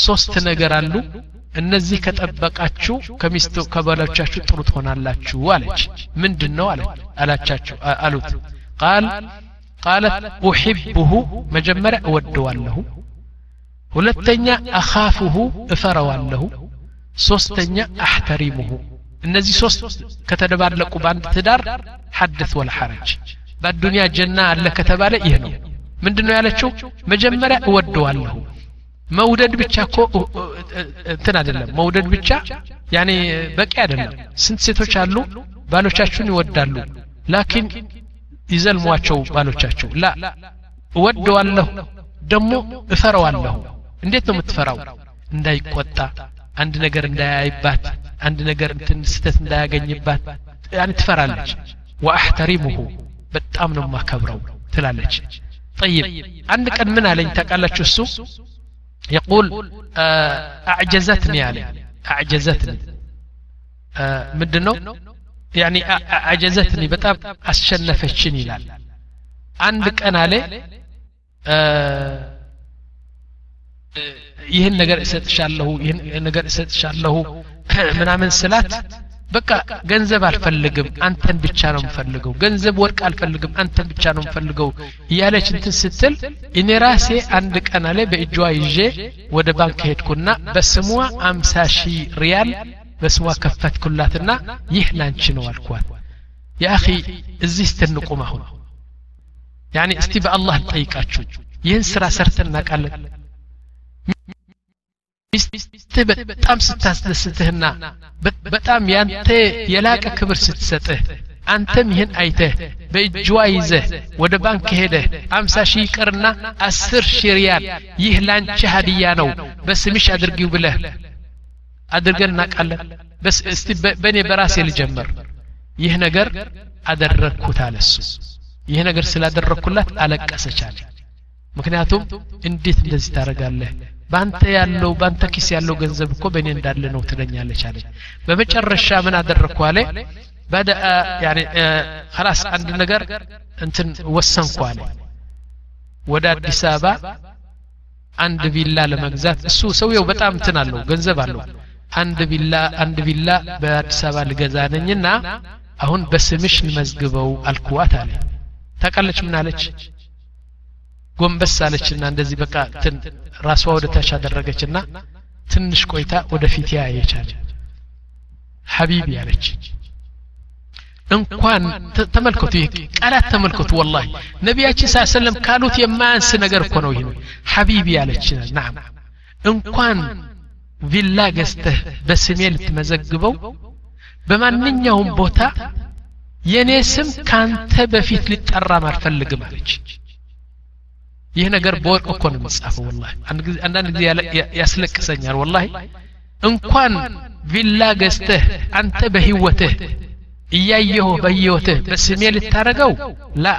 ሶስት ነገር አሉ እነዚህ ከጠበቃችሁ ከሚስቱ ከባሎቻችሁ ጥሩ ትሆናላችሁ አለች ምንድን ነው አለ አላቻችሁ አሉት ቃል ቃለት ኡሕብሁ መጀመሪያ እወደዋለሁ ሁለተኛ አኻፍሁ እፈረዋለሁ ሶስተኛ አሕተሪሙሁ እነዚህ ሶስት ከተደባለቁ በአንድ ትዳር ሐድት ወላ ሐረጅ በአዱንያ ጀና አለ ከተባለ ይህ ነው ምንድን ነው ያለችው መጀመሪያ እወደዋለሁ መውደድ ብቻ እኮ እንትን አይደለም መውደድ ብቻ ያኔ በቂ አይደለም ስንት ሴቶች አሉ ባሎቻችሁን ይወዳሉ ላኪን ይዘልሟቸው ባሎቻቸው ላ እወደዋለሁ ደግሞ እፈረዋለሁ እንዴት ነው የምትፈራው እንዳይቆጣ አንድ ነገር እንዳያይባት አንድ ነገር እንትን ስተት እንዳያገኝባት ያኔ ትፈራለች ወአሕተሪሙሁ በጣም ነው ማከብረው ትላለች ጠይብ አንድ ቀን ምን አለኝ ታውቃላችሁ እሱ يقول أعجزتني عليه أعجزتني ምንድን ነው ያኒ አጀዘትኒ በጣም አስሸነፈችን ይላል አንድ ቀን አለ ይህን ነገር እሰጥሻለሁ ይህን ነገር እሰጥሻለሁ ምናምን ስላት በቃ ገንዘብ አልፈልግም አንተን ብቻ ነው የምፈልገው ገንዘብ ወርቅ አልፈልግም አንተን ብቻ ነው የምፈልገው እያለች እንትን ስትል እኔ ራሴ አንድ ቀን አለ በእጇ ይዤ ወደ ባንክ ሄድኩና በስሟ አምሳ ሺህ ሪያል በስሟ ከፈትኩላትና ይህ ላንቺ ነው አልኳት የአኺ እዚህ ስትንቁም አሁን ያኒ እስቲ በአላህ ልጠይቃችሁ ይህን ስራ ሰርተን እናውቃለን ሚስትህ በጣም ስታስደስትህና በጣም ያንተ የላቀ ክብር ስትሰጥህ አንተም ይህን አይተህ በእጅዋ ይዘህ ወደ ባንክ ሄደህ አምሳ ሺህ ይቅርና አስር ሺህ ይህ ላንቺ ሀዲያ ነው በስምሽ አድርጊው ብለህ አድርገን እናውቃለን። በስ እስቲ በእኔ በራሴ ልጀምር። ይህ ነገር አደረግኩት አለ እሱ። ይህ ነገር ስላደረግኩላት አለቀሰች አለ ምክንያቱም እንዴት እንደዚህ ታደረጋለህ በአንተ ያለው በአንተ ኪስ ያለው ገንዘብ እኮ በእኔ እንዳለ ነው ትለኛለች አለ በመጨረሻ ምን አደረግኩ አለ በደአ ከላስ አንድ ነገር እንትን ወሰንኩ አለ ወደ አዲስ አበባ አንድ ቪላ ለመግዛት እሱ ሰውየው በጣም እንትን አለው ገንዘብ አለው አንድ ቪላ አንድ ቪላ በአዲስ አበባ ልገዛ ነኝና አሁን በስምሽ ልመዝግበው አልኩዋት አለ ታቃለች ምን አለች ጎንበስ አለችና እንደዚህ በቃ ትን ራሷ ወደ ታች አደረገችና ትንሽ ቆይታ ወደፊት ያየቻለ ሐቢቢ አለች እንኳን ተመልከቱ ይህ ቃላት ተመልከቱ ወላሂ ነቢያችን ስ ሰለም ካሉት የማያንስ ነገር እኮ ነው ይህ ሐቢቢ አለች ናም እንኳን ቪላ ገዝተህ በስሜ ልትመዘግበው በማንኛውም ቦታ የእኔ ስም ካንተ በፊት ሊጠራም አልፈልግም አለች ይህ ነገር በወርቅ እኮ ነው የሚጻፈው ወላሂ አንዳንድ ጊዜ ያስለቅሰኛል ወላሂ እንኳን ቪላ ገዝተህ አንተ በህይወትህ እያየሁ በህይወትህ በስሜ ልታረገው ላ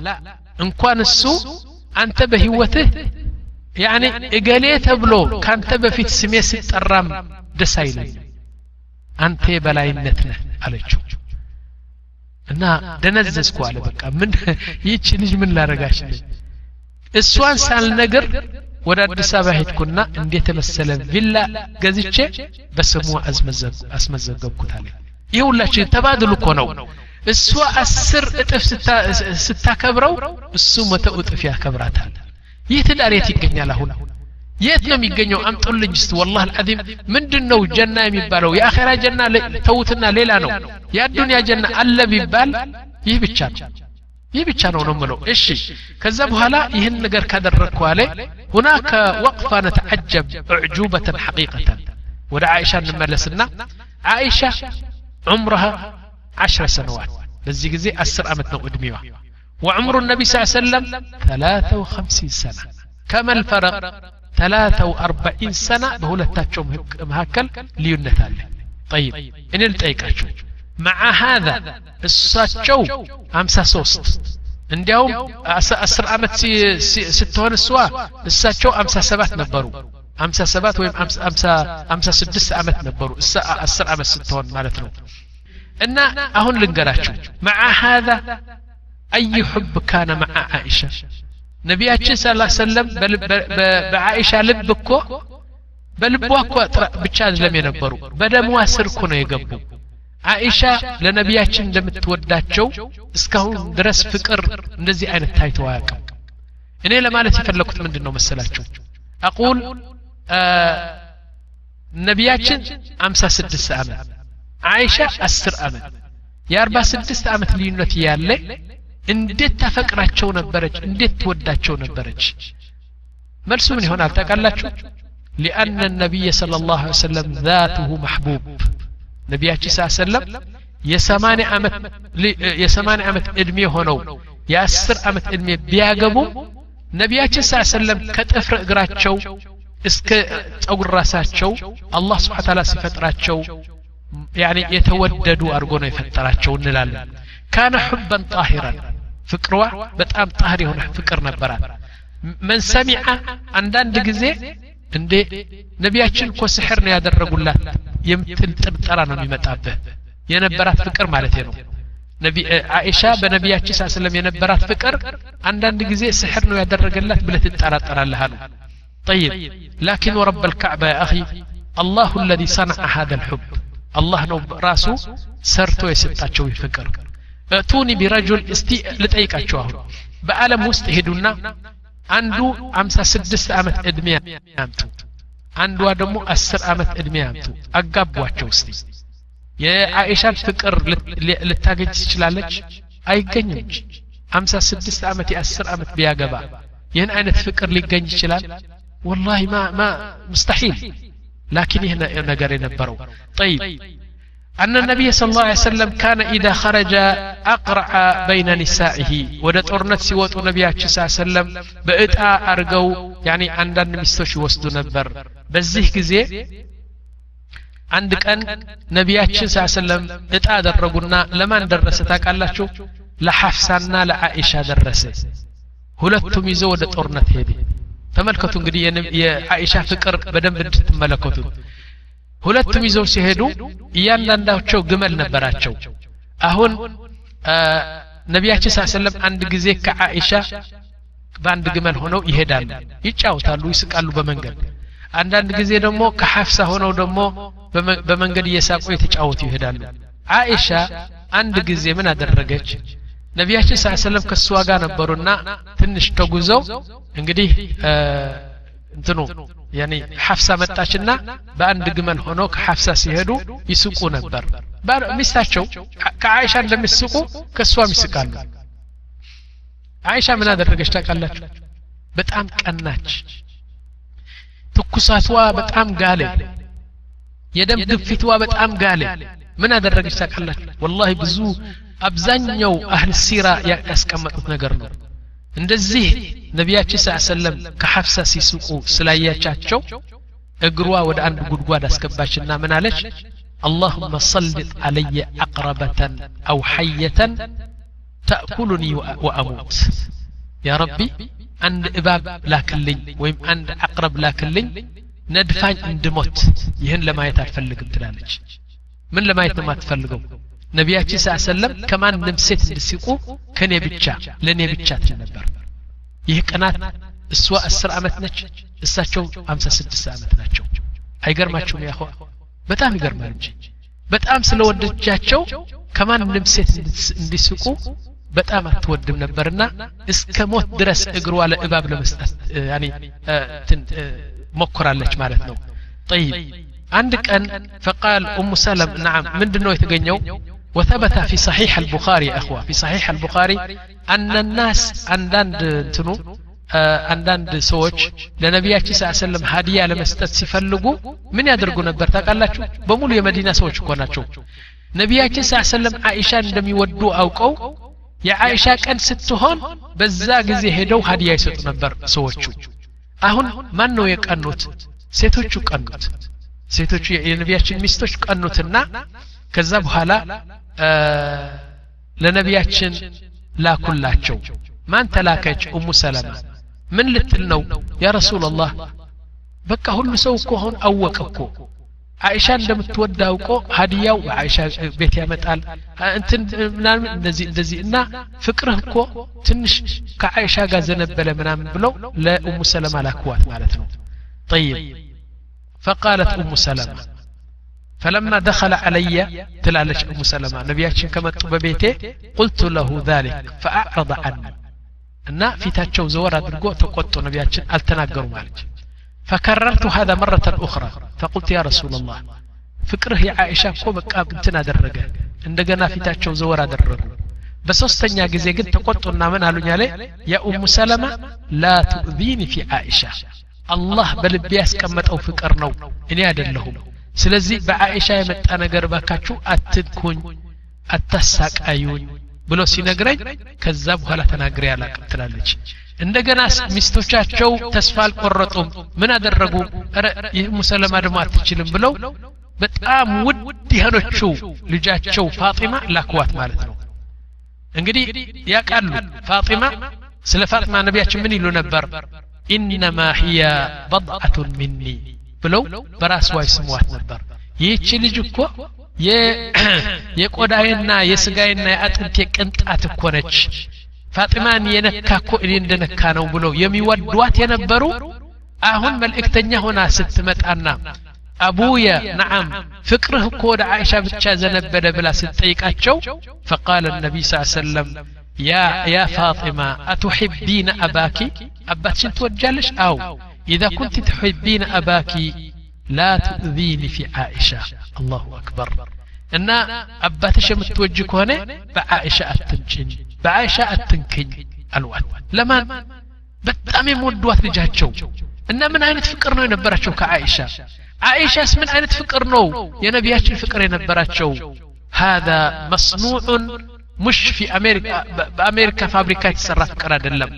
እንኳን እሱ አንተ በህይወትህ ያኔ እገሌ ተብሎ ካንተ በፊት ስሜ ሲጠራም ደስ አይለኝ አንተ የበላይነት ነህ አለችው እና ደነዘዝኩ አለ በቃ ምን ይህች ልጅ ምን ላረጋች እሷን ሳልነግር ወደ አዲስ አበባ ሄድኩና እንዴት የመሰለ ቪላ ገዝቼ በስሙ አስመዘገብኩት አለ ይህ ሁላችን ተባድሉ እኮ ነው እሷ አስር እጥፍ ስታከብረው እሱ መቶ እጥፍ ያከብራታል ይህ ትዳር የት ይገኛል አሁን የት ነው የሚገኘው አምጡልኝ እስቲ ወላህ አልዓዚም ምንድን ነው ጀና የሚባለው የአኼራ ጀና ተውትና ሌላ ነው የአዱንያ ጀና አለ ቢባል ይህ ብቻ ነው ይህ ብቻ ነው ነው ምለው እሺ ከዛ በኋላ ይህን ነገር ካደረግኩ አለ ሁናከ ወቅፋ ነተዓጀብ እዕጁበተን ሐቂቀተን ወደ አይሻ እንመለስና አይሻ ዑምረሃ عشر سنوات በዚህ ጊዜ አስር ዓመት ነው እድሜዋ وعمر النبي صلى الله عليه وسلم ثلاثة وخمسين سنة كما الفرق ثلاثة وأربعين سنة بهولتاتشو مهكل ليونت طيب إن التأيكاتشو مع هذا الساتشو أمسا سوست انديوم أسر أمت ستون سوا. الساتشو أمسا سبات نبرو. أمسا سبات ويم امسا امسا أمسا سدس أمت نبرو. اسرع أمت ستون مالت نو إن أهون لنقراتشو. مع هذا أي حب كان مع عائشة؟ نبياتشن صلى الله عليه وسلم بعائشة لبكو بل بواكو بتشاد لم ينبرو. بدا مواسر كنا يقبو አኢሻ ለነቢያችን እንደምትወዳቸው እስካሁን ድረስ ፍቅር እንደዚህ አይነት ታይቶ አያውቅም እኔ ለማለት የፈለኩት ምንድን ነው መሰላችሁ አቁል ነቢያችን 56 ዓመት አይሻ 10 ዓመት የ46 ዓመት ልዩነት ያለ እንዴት ታፈቅራቸው ነበረች እንዴት ትወዳቸው ነበረች መልሱ ምን ይሆናል ታውቃላችሁ ሊአነ ነቢይ ሰለ ላሁ ሰለም ذاته محبوب ነቢያችን ስ ሰለም የሰማንያ ዓመት ዕድሜ ሆነው የአስር ዓመት ዕድሜ ቢያገቡም ነቢያችን ስ ሰለም ከጥፍር እግራቸው እስከ ጸጉር ራሳቸው አላህ ስብሓ ታላ ሲፈጥራቸው ያኒ የተወደዱ አድርጎ ነው የፈጠራቸው እንላለን ካነ ሑበን ጣሂራን ፍቅሯ በጣም ጣህር የሆነ ፍቅር ነበራት መን ሰሚዐ አንዳንድ ጊዜ እንዴ ነቢያችን እኮ ስሕር ነው ያደረጉላት የምትል ጥርጠራ ነው የሚመጣብህ የነበራት ፍቅር ማለት ነው አይሻ በነቢያችን ሳ ስለም የነበራት ፍቅር አንዳንድ ጊዜ ስሕር ነው ያደረገላት ብለህ ትጠራጠራለህ አሉ طيب لكن ورب الكعبة يا أخي الله الذي صنع هذا الحب الله نو راسه سرتو يسطاچو يفكر اتوني برجل استي لطيقاچو አሁን በዓለም ውስጥ ሄዱና አንዱ 56 ዓመት ዕድሜ ያምጡ አንዷ ደግሞ 10 ዓመት ዕድሜ ያምጡ አጋቧቸው እስቲ የአኢሻን ፍቅር ልታገኝ ትችላለች አይገኝም አምሳ ስድስት ዓመት የአስር ዓመት ቢያገባ ይህን አይነት ፍቅር ሊገኝ ይችላል ወላሂ ማ ማ ሙስተሒል ላኪን ይህ ነገር የነበረው ጠይብ أن النبي صلى الله عليه وسلم كان إذا خرج أقرع بين نسائه ودا طورنت سيوت النبي صلى الله عليه وسلم بإتا أرجو يعني عندن مستوش وسدو نبر بزيه كزي አንድ ቀን ነቢያችን ስ ሰለም እጣ አደረጉና ለማን ደረሰ ታውቃላችሁ ለሐፍሳና ለአኢሻ ደረሰ ሁለቱም ይዘው ወደ ጦርነት ሄደ ተመልከቱ እንግዲህ የአኢሻ ፍቅር በደንብ እንድትመለከቱ ሁለቱም ይዘው ሲሄዱ እያንዳንዳቸው ግመል ነበራቸው አሁን ነቢያችን ስ ሰለም አንድ ጊዜ ከአኢሻ በአንድ ግመል ሆነው ይሄዳሉ ይጫወታሉ ይስቃሉ በመንገድ አንዳንድ ጊዜ ደግሞ ከሐፍሳ ሆነው ደግሞ በመንገድ እየሳቁ የተጫወቱ ይሄዳሉ አኢሻ አንድ ጊዜ ምን አደረገች ነቢያችን ስ ሰለም ከእሷ ጋር ነበሩና ትንሽ ተጉዘው እንግዲህ እንትኑ ያኒ ሐፍሳ መጣችና በአንድ ግመል ሆኖ ከሐፍሳ ሲሄዱ ይስቁ ነበር ሚስታቸው ከአይሻ እንደሚስቁ ከእሷም ይስቃሉ አይሻ ምን አደረገች ታውቃላችሁ በጣም ቀናች ትኩሳቷ በጣም ጋለ የደም ግፊትዋ በጣም ጋለ ምን አደረገች ታውቃላችሁ ወላሂ ብዙ አብዛኛው አህል ሲራ ያስቀመጡት ነገር ነው እንደዚህ ነቢያችን ስ ሰለም ከሐፍሳ ሲስቁ ስላያቻቸው እግሯ ወደ አንድ ጉድጓድ አስገባችና ምን አለች? اللهم سلط علي أقربة أو حية تأكلني وأموت يا ربي عند إباب لكلين ويم عند أقرب لكلين ندفع عند موت يهن لما يتفلق ابتلالج من لما يتم تفلقه ነቢያችን ስ ሰለም ከማንም ሴት እንድሲቁ ከእኔ ብቻ ለእኔ ብቻ ትል ነበር ይህ ቀናት እሷ አስር ዓመት ነች እሳቸው አምሳ ስድስት ዓመት ናቸው አይገርማቸውም ያኸ በጣም ይገርማል እንጂ በጣም ስለወደጃቸው ከማንም ሴት እንዲስቁ በጣም አትወድም ነበርና እስከ ሞት ድረስ እግሯ ለእባብ ለመስጠት ሞክራለች ማለት ነው ጠይብ አንድ ቀን ፈቃል ኡሙ ሰለም ናም ምንድን ነው የተገኘው وثبت في صحيح البخاري يا أخوة في صحيح البخاري أن الناس عندند انتنو አንዳንድ ሰዎች ለነቢያችን ስ ሰለም ሀዲያ ለመስጠት ሲፈልጉ ምን ያደርጉ ነበር ታውቃላችሁ በሙሉ የመዲና ሰዎች እኮ ናቸው ነቢያችን ስ ሰለም አይሻን እንደሚወዱ አውቀው የአይሻ ቀን ስትሆን በዛ ጊዜ ሄደው ሀዲያ ይሰጡ ነበር ሰዎቹ አሁን ማን ነው የቀኑት ሴቶቹ ቀኑት ሴቶቹ የነቢያችን ሚስቶች ቀኑትና ከዛ በኋላ لنبياتشن لا كل لاتشو ما انت لاكج ام سلمة من لتلنو يا رسول الله بكا هل سوكو هون اوكوكو عائشة لم تودا وكو هدية وعائشة بيت يا متال انت منام نزي نزي أنا فكره كو تنش كعائشة غازنب بلا منام بلو لا ام سلمة لاكوات مالتنو طيب فقالت ام سلمه فلما دخل علي تلالش أم سلمة نبياتشن كما ببيتي قلت له ذلك فأعرض عني أن في تاتشو زورا درقو تقوتو نبياتشن التناقر مالج فكررت هذا مرة أخرى فقلت يا رسول الله فكره يا عائشة كومك أب انتنا درقة عندنا في تاتشو زورا درقو በሶስተኛ ጊዜ ግን ተቆጡና ምን አሉኝ አለ። የኡሙ ሰለማ ላ ቱእዚኒ ፊ አይሻ አላህ በልቤ ያስቀመጠው ፍቅር إني እኔ لهم ስለዚህ በአይሻ የመጣ ነገር ባካችሁ አትንኩኝ አታሳቃዩኝ ብሎ ሲነግረኝ ከዛ በኋላ ተናግሬ አላቅም ትላለች እንደገና ሚስቶቻቸው ተስፋ አልቆረጡም ምን አደረጉ ይህ ሙሰለማ ደግሞ አትችልም ብለው በጣም ውድ የሆነቹ ልጃቸው ፋጢማ ላክዋት ማለት ነው እንግዲህ ያውቃሉ ፋጢማ ስለ ፋጢማ ነቢያችን ምን ይሉ ነበር ኢነማ ህያ በضአቱን ሚኒ ብለው በራስዋ ይስሟት ነበር ይህቺ ልጅ እኮ የቆዳዬና የስጋዬና የአጥንቴ ቅንጣት እኮ ነች ፋጢማን የነካ እኮ እኔ እንደነካ ነው ብለው የሚወዷት የነበሩ አሁን መልእክተኛ ሆና ስትመጣና አቡየ ነዓም ፍቅርህ እኮ ወደ አይሻ ብቻ ዘነበለ ብላ ስትጠይቃቸው ፈቃለ ነቢይ ስ ሰለም ያ ፋጢማ አቱሕቢነ አባኪ አባትሽን ትወጃለሽ አው ኢዛ ኩንቲ ትሕቢነ አባኪ ላ ትእዚኒ ፊ ዓኢሻ አላሁ አክበር እና አባትሽ የምትወጅ ከሆነ በዓኢሻ አትንጭኝ በዓኢሻ አትንክኝ አልዋት ለማን በጣም የምወዷት ልጃቸው እና ምን አይነት ፍቅር ነው የነበራቸው ከዓኢሻ ዓኢሻስ ምን አይነት ፍቅር ነው የነቢያችን ፍቅር የነበራቸው هذا مصنوع مش في أمريكا بأمريكا فابريكا يتسرى فكرة دلم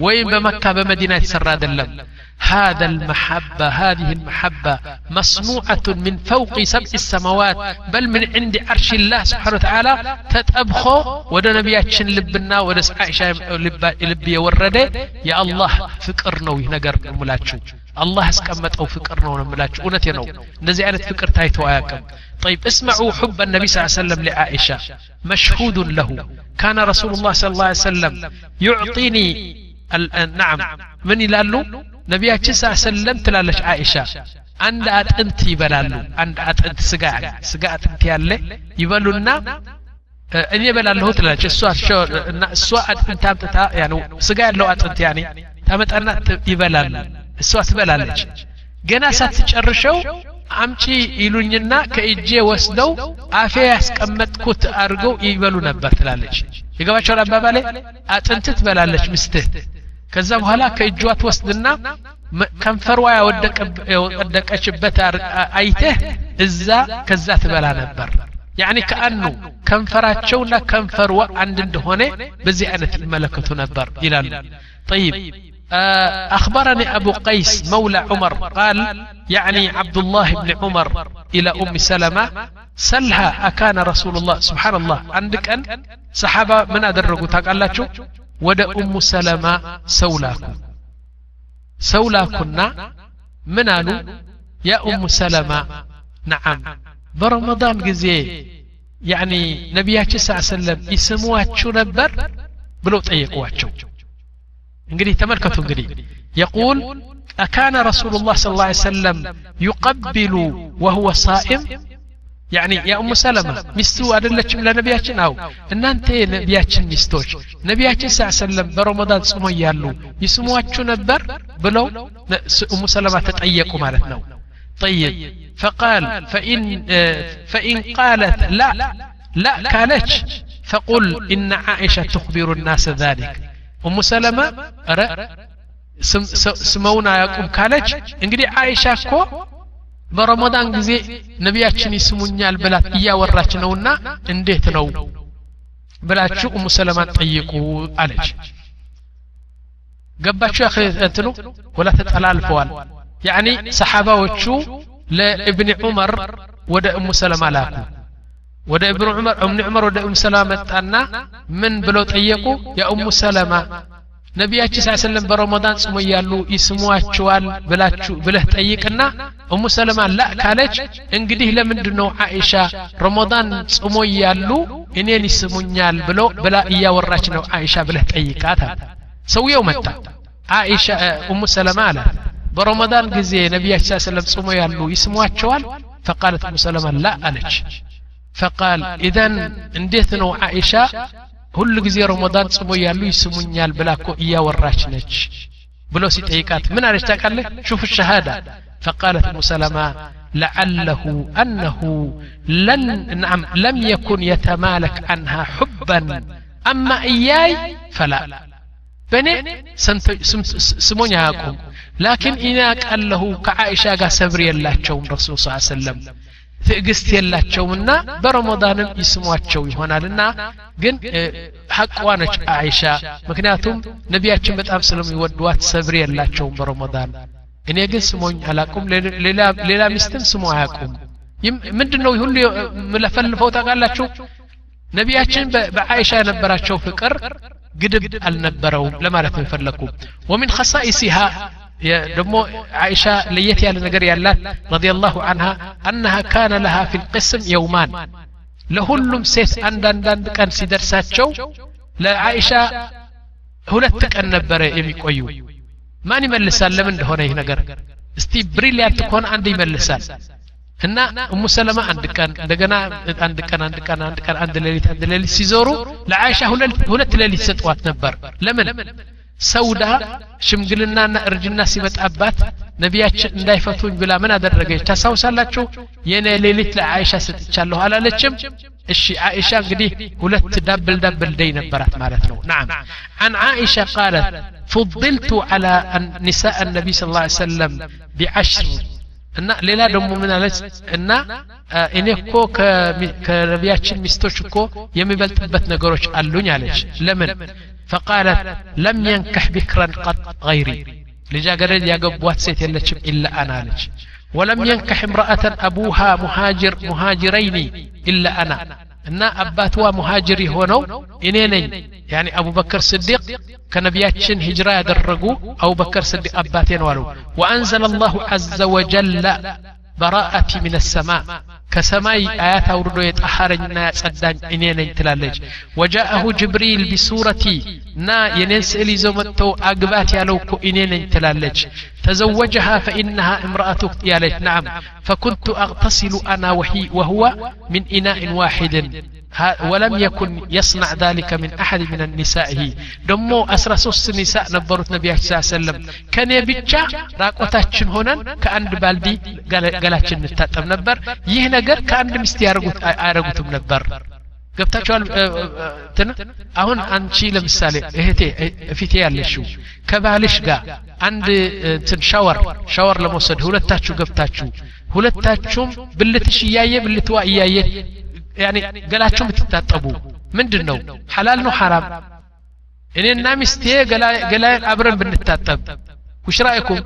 وين بمكة بمدينة يتسرى دلم. هذا المحبة هذه المحبة مصنوعة من فوق سبع السماوات بل من عند عرش الله سبحانه وتعالى تتأبخو ودا نبياتشن لبنا ودا عائشة لب يورد يا الله فكر نوي نقر ملاتشو الله اسكمت أو فكر نو ملاتشو اونتي نو نزي عينت فكر تايتو اياكم طيب اسمعوا حب النبي صلى الله عليه وسلم لعائشة مشهود له كان رسول الله صلى الله عليه وسلم يعطيني ናም ምን ይላሉ? ነቢያችን ስ ሰለም ትላለች አይሻ አንድ አጥንት ይበላሉ አንድ አጥንት ስጋ ስጋ አጥንት ያለ ይበሉና እኔ በላለሁ ትላለች። እሷ እሷ አጥንት አምጥታ ስጋ ያለው አጥንት ያኔ ታመጣና ይበላሉ። እሷ ትበላለች። ገና ሳትጨርሸው አምጪ ይሉኝና ከእጄ ወስደው አፌ ያስቀመጥኩት አድርገው ይበሉ ነበር ትላለች። የገባቸውን አባባሌ? አጥንት ትበላለች ምስትህ ከዛ በኋላ ከእጇ ትወስድና ከንፈሯ ያወደቀችበት አይተህ እዛ ከዛ ትበላ ነበር ያኒ ከአኑ ከንፈራቸውና ከንፈርዋ አንድ እንደሆነ በዚህ አይነት ይመለከቱ ነበር ይላሉ طيب أخبرني أبو قيس مولى عمر قال يعني عبد الله بن عمر إلى أم سلمة سلها أكان رسول الله سبحان الله عندك أن صحابة من أدرقوا تقال ወደ ኡሙ ሰለማ ሰው ላኩ ሰው ላኩና ምን አሉ ያ ኡሙ ሰለማ ነዓም በረመዳን ጊዜ ያኒ ነቢያችን ስ ሰለም ይስሙዋችሁ ነበር ብለው ጠየቁዋቸው እንግዲህ ተመልከቱ እንግዲህ የቁል أكان رسول الله صلى الله عليه وسلم يقبل وهو صائم يعني يا أم سلمة مستو أدلتشم لنبياتنا أو. إن أنت نبياتشن مستوش نبياتشن ساعة سلم برمضان سمو يالو يسمواتشو نبر بلو أم سلمة تتأيقوا مالتنا طيب فقال فإن فإن قالت لا لا كالتش فقل إن عائشة تخبر الناس ذلك أم سلمة أرى سمونا يقوم كالتش انقدي عائشة كو በረመዳን ጊዜ ነቢያችን ይስሙኛል ብላት እያወራች ነውና እንዴት ነው ብላችሁ ኡሙ ሰለማን ጠይቁ አለች ገባችሁ ያ እንትኑ ወላ ተጠላልፈዋል ያኒ ሰሓባዎቹ ለእብኒ ዑመር ወደ እሙ ሰለማ ላኩ ወደ እብኒ ዑመር እብኒ ዑመር ወደ እሙ ሰለማ መጣና ምን ብለው ጠየቁ ያ እሙ ሰለማ ነቢያችን ስ ሰለም በረመዳን ጽሞ እያሉ ይስሟቸዋል ብላችሁ ብለህ ጠይቅና እሙ ሰለማ ላ ካለች እንግዲህ ለምንድን ነው አይሻ ረመዳን ጽሞ እያሉ እኔን ይስሙኛል ብሎ ብላ እያወራች ነው አይሻ ብለህ ጠይቃት አለ ሰውየው መጣ አይሻ እሙ ሰለማ አላት በረመዳን ጊዜ ነቢያችን ስ ሰለም ጽሞ ያሉ ይስሟቸዋል ፈቃለት እሙ ሰለማ ላ አለች ፈቃል ኢዘን እንዴት ነው አይሻ ሁሉ ጊዜ ረመዳን ጽሞ ያሉ ይስሙኛል ብላ እኮ እያወራች ነች ብሎ ሲጠይቃት ምን አለች ታውቃለህ ሹፍ ሸሃዳ فقالت ام سلمة لعله أنه لن نعم لم يكن يتمالك عنها حبا أما إياي فلا بني سمون ياكم لكن إناك أله كعائشة قا سبري الله تشوم رسول صلى الله عليه وسلم ትዕግስት የላቸውምና በረመዳንም ይስሟቸው ይሆናልና ግን ሐቅዋ ነች አይሻ ምክንያቱም ነቢያችን በጣም ስለሚወዷት ሰብር የላቸውም በረመዳን እኔ ግን ስሞኝ አላቁም ሌላ ሚስትም ስሞ አያቁም ምንድን ነው ሁሉ ምለፈልፈው ታውቃላችሁ ነቢያችን በአይሻ የነበራቸው ፍቅር ግድብ አልነበረውም ለማለት ነው የፈለግኩ ወሚን ከሳኢሲሃ ደግሞ አይሻ ለየት ያለ ነገር ያላት ረዲየላሁ አንሃ አነሃ ካነ ለሃ ፊ ልቅስም የውማን ለሁሉም ሴት አንዳንዳንድ ቀን ሲደርሳቸው ለአይሻ ሁለት ቀን ነበረ የሚቆዩ ማን ይመልሳል ለምን እንደሆነ ይህ ነገር እስቲ ብሪሊያንት ከሆነ አንድ ይመልሳል እና እሙ ሰለማ አንድ ቀን እንደገና አንድ ቀን አንድ ቀን አንድ ቀን አንድ ሌሊት አንድ ሌሊት ሲዞሩ ለአይሻ ሁለት ሌሊት ሰጥዋት ነበር ለምን ሰውዳ ሽምግልናና እርጅና ሲመጣባት ነቢያችን እንዳይፈቱኝ ብላ ምን አደረገች ታስታውሳላችሁ የኔ ሌሊት ለአይሻ ሰጥቻለሁ አላለችም እሺ አይሻ እንግዲህ ሁለት ዳብል ዳብል ደይ ነበራት ማለት ነው ናም عن عائشة قالت فضلت على نساء النبي صلى الله عليه وسلم بعشر እና ሌላ ደግሞ ምን አለች እና እኔ እኮ ከነቢያችን ሚስቶች እኮ የሚበልጥበት ነገሮች አሉኝ አለች ለምን فقالت لم ينكح بكرا قط غيري لجاجرد يا قبوات سيت يلتشم إلا أنا لج ولم ينكح امرأة أبوها مهاجر مهاجرين إلا أنا እና አባትዋ ሙሃጅሪ ሆነው እኔ ነኝ ያኒ አቡበከር ስዲቅ ከነቢያችን ሂጅራ ያደረጉ አቡበከር ስዲቅ አባቴ ነው አሉ ወአንዘለ አላሁ አዘ ወጀለ በራአቲ ምን ሰማ ከሰማይ አያት አውርዶ የጠሐረኝና ያጸዳኝ እኔ ነኝ ትላለች ወጃአሁ ጅብሪል ቢሱረቲ እና የኔን ስዕል ይዘው መጥተው አግባት ያለው እኮ እኔ ነኝ ትላለች تزوجها فإنها امرأة يالج نعم فكنت أغتسل أنا وهي وهو من إناء واحد ولم يكن يصنع ذلك من أحد من النساء دمو أسرى سوس نساء نبرت نبي صلى الله عليه وسلم كان يبتشا راقوتاتشن هنا كأند بالدي قالاتشن نتاتم نبر ይህ ነገር ከአንድ ሚስት አያረጉትም ነበር ገብታችኋል ትን አሁን አንቺ ለምሳሌ እህቴ ፊቴ ያለሽው ከባልሽ ጋር አንድ እንትን ሻወር ሻወር ለመውሰድ ሁለታችሁ ገብታችሁ ሁለታችሁም ብልትሽ እያየ ብልትዋ እያየ ያኔ ገላችሁ ብትታጠቡ ምንድን ነው ሐላል ነው ሐራም እኔና ሚስቴ ገላዬን አብረን ብንታጠብ ውሽ ራእይኩም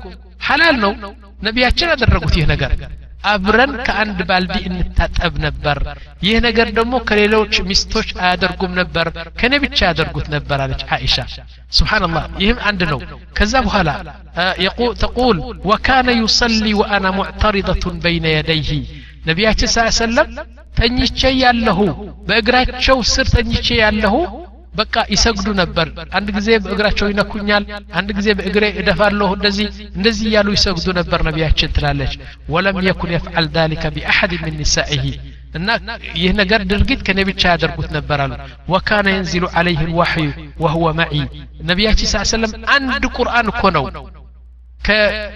ሐላል ነው ነቢያችን ያደረጉት ይህ ነገር አብረን ከአንድ ባልዲ እንታጠብ ነበር ይህ ነገር ደግሞ ከሌሎች ሚስቶች አያደርጉም ነበር ከኔ ብቻ ያደርጉት ነበር አለች አይሻ ስብናላህ ይህም አንድ ነው ከዛ በኋላ ተቁል ወካነ ዩሰሊ ወአና ሙዕተሪደቱን በይነ የደይህ ነቢያችን ስ ሰለም ተኝቼ ያለሁ በእግራቸው ስር ተኝቼ ያለሁ በቃ ይሰግዱ ነበር አንድ ጊዜ በእግራቸው ይነኩኛል አንድ ጊዜ በእግሬ እደፋለሁ እንደዚህ እንደዚህ እያሉ ይሰግዱ ነበር ነቢያችን ትላለች ወለም የኩን የፍዓል ذلك بأحد من نسائه እና ይህ ነገር ድርጊት ከኔ ብቻ ያደርጉት ነበር አሉ ወካነ የንዚሉ አለይህ ልዋሕዩ ወህወ መዒ ነቢያችን ስ ሰለም አንድ ቁርአን እኮ ነው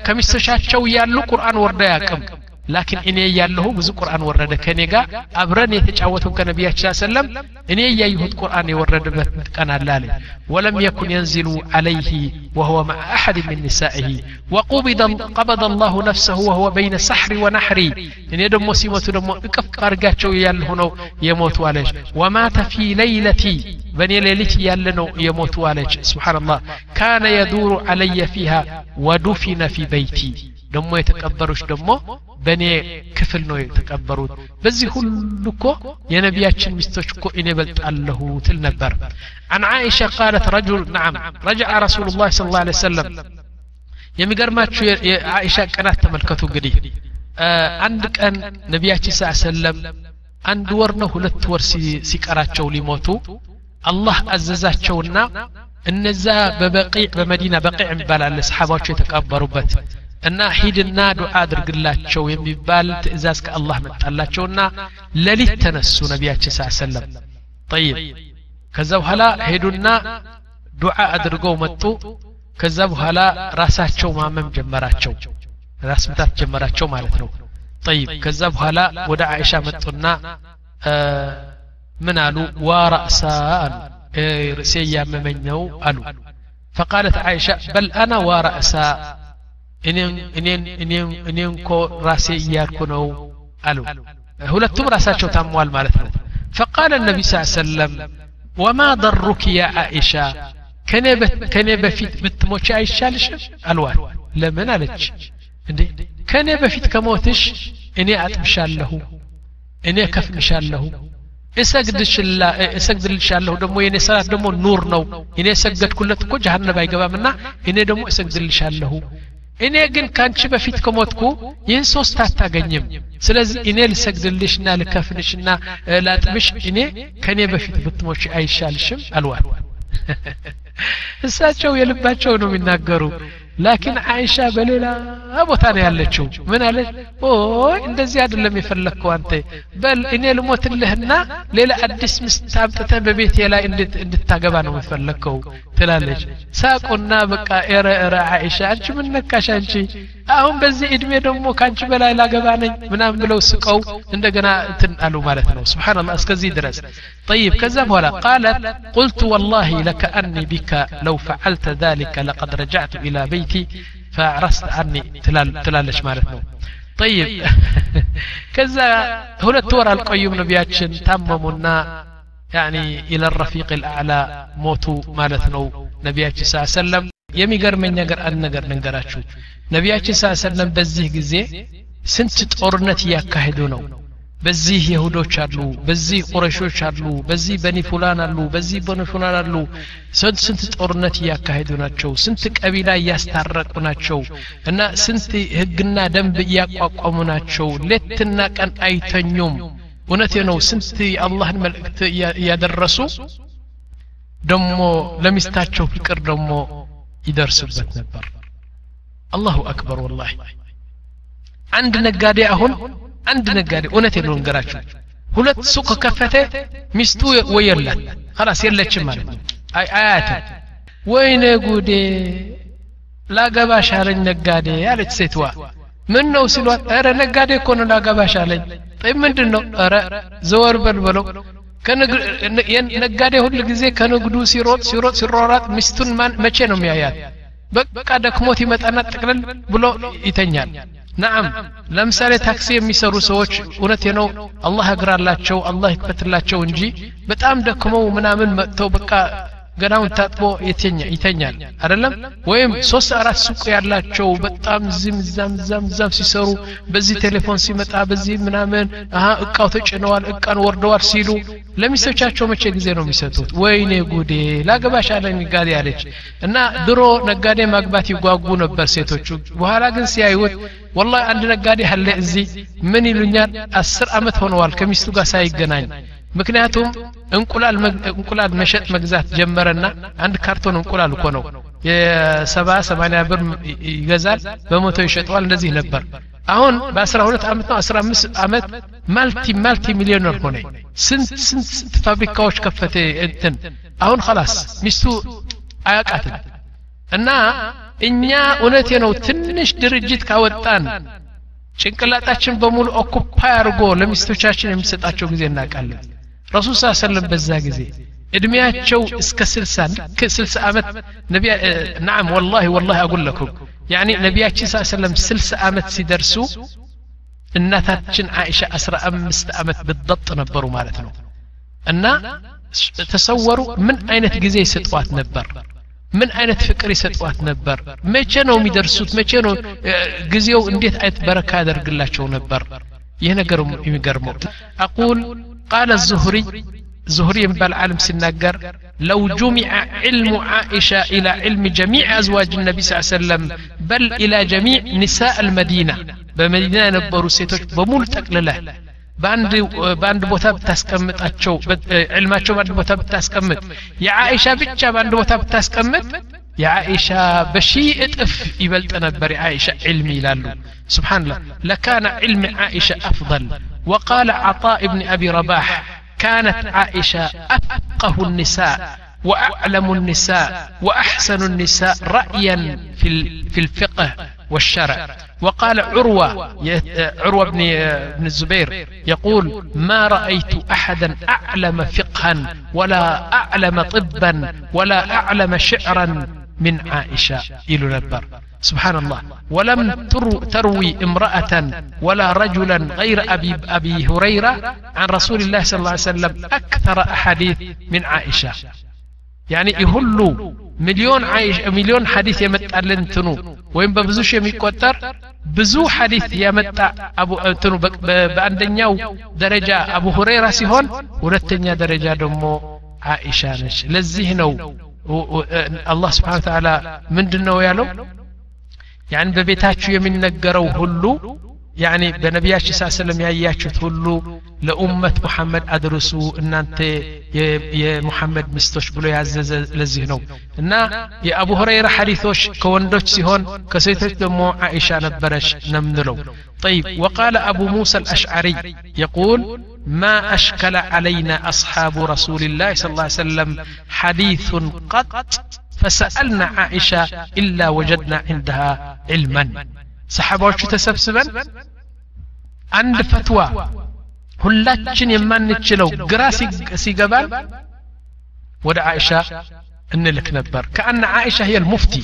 ከሚስቶቻቸው ያሉ ቁርአን ወርዳ ያቅም لكن إني يالله بزو قرآن ورد كنيغا أبرني يتجاوتو كنبي صلى الله عليه وسلم إني يهود القرآن ورد كان اللالي ولم يكن ينزل عليه وهو مع أحد من نسائه. وقبض قبض الله نفسه وهو بين سحر ونحر. إني دم مسيمة دم إكف قرقاتشو يالله يموت والج. ومات في ليلة بني ليلتي يالنو يموت والج. سبحان الله. كان يدور علي فيها ودفن في بيتي. دمو የተቀበሩሽ دمو بني كفل نو የተቀበሩት። بزي ሁሉ እኮ የነቢያችን ሚስቶች እኮ እኔ በልጣለሁ ትል ነበር። عن عائشة قالت رجل نعم رجع رسول الله صلى الله عليه وسلم يمجر ما تشوي عائشة كانت تملكته قدي عندك أن نبي صلى الله عليه وسلم أن دورنا هلت ورسي سكرات جولي موتو الله أززات جولنا النزا ببقيع بمدينة بقيع مبالا لسحابات شو تكبروا بات እና ሂድና ዱዓ አድርግላቸው የሚባል ትእዛዝ ከአላህ መጣላቸውና ለሊት ተነሱ ነቢያችን ስ ሰለም ጠይብ ከዛ በኋላ ሄዱና ዱዓ አድርገው መጡ ከዛ በኋላ ራሳቸው ማመም ጀመራቸው ራስ ምታት ጀመራቸው ማለት ነው ጠይብ ከዛ በኋላ ወደ አይሻ መጡና ምን አሉ ዋራእሳ አሉ ርዕሴ እያመመኝ ነው አሉ فقالت عائشة بل أنا ورأسا እኔ እንኮ ራሴ እያልኩ ነው አሉ ሁለቱም ራሳቸው ታሟል ማለት ነው فقال النبي صلى الله عليه وسلم وما ضرك يا عائشة ከኔ በፊት ብትሞች አይሻልሽም አልዋል ለምን አለች እንዴ ከኔ በፊት ከሞትሽ እኔ አጥብሻለሁ እኔ ከፍንሻለሁ እሰግድልሻለሁ ደግሞ የኔ ሰላት ደግሞ ኑር ነው እኔ የሰገድኩለት እኮ ጀሃነብ አይገባምና እኔ ደግሞ እሰግድልሻለሁ እኔ ግን ካንቺ በፊት ከሞትኩ ይህን ሶስት አታገኝም ስለዚህ እኔ ልሰግድልሽና ልከፍንሽና ላጥብሽ እኔ ከእኔ በፊት ብትሞች አይሻልሽም አልዋል እሳቸው የልባቸው ነው የሚናገሩ ላኪን አይሻ በሌላ ቦታ ነው ያለችው ምን አለች ኦይ እንደዚህ አይደለም የፈለግከው አንተ በል እኔ ልሞትልህና ሌላ አዲስ ምስት አምጥተህ በቤቴ ላይ እንድታገባ ነው የፈለግከው ትላለች ሳቁና በቃ ኤረ ኤረ አይሻ አንቺ ምን ነካሽ አንቺ አሁን በዚህ እድሜ ደግሞ ከአንቺ በላይ ላገባ ነኝ ምናምን ብለው ስቀው እንደገና እንትን አሉ ማለት ነው ስብሓንላህ እስከዚህ ድረስ طيب كذا بولا قالت قلت والله لكأني بك لو فعلت ذلك لقد رجعت إلى بيتي فعرست عني تلال تلالش مالتنا طيب كذا هنا التورى القيوم نبياتشن تممنا يعني إلى الرفيق الأعلى موتوا مالتنا نبياتش صلى الله عليه وسلم የሚገርመኝ ነገር አንድ ነገር ልንገራችሁ ነቢያችን ስ ሰለም በዚህ ጊዜ ስንት ጦርነት እያካሄዱ ነው በዚህ የሁዶች አሉ በዚህ ቁረሾች አሉ በዚህ በኒ ፉላን አሉ በዚህ በኒ ፉላን አሉ ስንት ስንት ጦርነት እያካሄዱ ናቸው ስንት ቀቢላ እያስታረቁ ናቸው እና ስንት ህግና ደንብ እያቋቋሙ ናቸው ሌትና ቀን አይተኙም እውነቴ ነው ስንት የአላህን መልእክት እያደረሱ ደሞ ለሚስታቸው ፍቅር ደሞ ይደርስበት ነበር አላሁ አክበር ወላሂ አንድ ነጋዴ አሁን አንድ ነጋዴ እውነቴን ነው እንገራችሁ ሁለት ሱቅ ከከፈተ ሚስቱ ወየላት ከላስ የለችም ማለት ነው አያትም ወይኔ ጉዴ ላገባሽ አለኝ ነጋዴ ያለች ሴትዋ ምን ነው ሲሏት ረ ነጋዴ እኮ ነው ላገባሽ አለኝ ጠይ ምንድን ነው ረ ዘወር በልበለው ነጋዴ ሁል ጊዜ ከንግዱ ሲሮጥ ሲሮጥ ሲሯሯጥ ሚስቱን መቼ ነው የሚያያት በቃ ደክሞት ይመጣና ጥቅልል ብሎ ይተኛል ናም ለምሳሌ ታክሲ የሚሰሩ ሰዎች እውነቴ ነው አላህ እግራላቸው አላህ ይክፈትላቸው እንጂ በጣም ደክመው ምናምን መጥተው በቃ ገናውን ታጥቦ ይተኛል። አይደለም? ወይም ሶስት አራት ሱቅ ያላቸው በጣም ዝም ዛም ዛም ዛም ሲሰሩ በዚህ ቴሌፎን ሲመጣ በዚህ ምናምን አሀ እቃው ተጭነዋል እቃን ወርደዋል ሲሉ ለሚስቶቻቸው መቼ ጊዜ ነው የሚሰጡት? ወይኔ ጉዴ ላገባሽ አለ አለች። እና ድሮ ነጋዴ ማግባት ይጓጉ ነበር ሴቶቹ። በኋላ ግን ሲያዩት ወላ አንድ ነጋዴ አለ እዚህ ምን ይሉኛል? አስር አመት ሆነዋል ከሚስቱ ጋር ሳይገናኝ ምክንያቱም እንቁላል እንቁላል መሸጥ መግዛት ጀመረና አንድ ካርቶን እንቁላል እኮ ነው የሰባ ሰማንያ ብር ይገዛል በመቶ ይሸጠዋል እንደዚህ ነበር አሁን በአስራ ሁለት ዓመት ነው አስራ አምስት ዓመት ማልቲ ማልቲ ሚሊዮነር ሆነ ስንት ስንት ስንት ፋብሪካዎች ከፈተ እንትን አሁን ኸላስ ሚስቱ አያቃትም እና እኛ እውነቴ ነው ትንሽ ድርጅት ካወጣን ጭንቅላጣችን በሙሉ ኦኩፓይ አድርጎ ለሚስቶቻችን የሚሰጣቸው ጊዜ እናውቃለን رسول صلى الله عليه وسلم بزا جزي ادميات شو اسكسلسان كسلس امت نبي نعم والله والله أقول لكم يعني نبيات صلى الله عليه وسلم سلس امت سيدرسو ان تاتشن عائشه اسرى امست امت بالضبط نبروا مالتنا ان تصوروا من اين تجزي ستوات نبر من اين فكري ستوات نبر ما كانوا يدرسوت ما كانوا جزيو انديت ايت بركه ادرك نبر يهنا قرم أقول ቃለ الزهري زهري ينبال عالم سناجر لو جمع علم عائشة إلى علم جميع أزواج النبي صلى الله عليه وسلم بل إلى جميع نساء المدينة بمدينة نبرو سيتوش بمول تقلله በአንድ በአንድ ቦታ ብታስቀምጣቸው ዕልማቸው በአንድ ቦታ ብታስቀምጥ የአይሻ ብቻ በአንድ ቦታ ብታስቀምጥ የአይሻ በሺ እጥፍ ይበልጥ ነበር የአይሻ ዕልም ይላሉ ስብሓንላህ ለካነ ዕልም عائشة أفضل وقال عطاء بن أبي رباح كانت عائشة أفقه النساء وأعلم النساء وأحسن النساء رأيا في في الفقه والشرع وقال عروة عروة بن بن الزبير يقول ما رأيت أحدا أعلم فقها ولا أعلم طبا ولا أعلم شعرا من عائشة إلى البر سبحان الله ولم تروي امرأة ولا رجلا غير أبي, أبي هريرة عن رسول الله صلى الله عليه وسلم أكثر أحاديث من عائشة. يعني يهلوا مليون عائشة مليون حديث يمت ألنتنو وين ببزوش يميكوتر بزو حديث يمت أبو تنو بأندنياو درجة أبو هريرة سيهون ورتنيا درجة دمو عائشة نش. አላህ ስብሓን ተዓላ ምንድን ነው ያለው ያን በቤታችሁ የሚነገረው ሁሉ ያኒ በነቢያችን ሳ ሰለም ያያችሁት ሁሉ ለኡመት ሙሐመድ አድርሱ እናንተ የሙሐመድ ሚስቶች ብሎ ያዘዘ ለዚህ ነው እና የአቡ ሁረይራ ሐዲቶች ከወንዶች ሲሆን ከሴቶች ደግሞ አይሻ ነበረች ነምንለው طيب وقال أبو موسى الأشعري يقول ما أشكل علينا أصحاب رسول الله صلى الله عليه وسلم حديث قط فسألنا عائشة إلا وجدنا عندها علما صحابوش تسبسبن عند فتوى هلاتشن يمان نتشلو قرا سيقبان ودا عائشة ان لك نبر كأن عائشة هي المفتي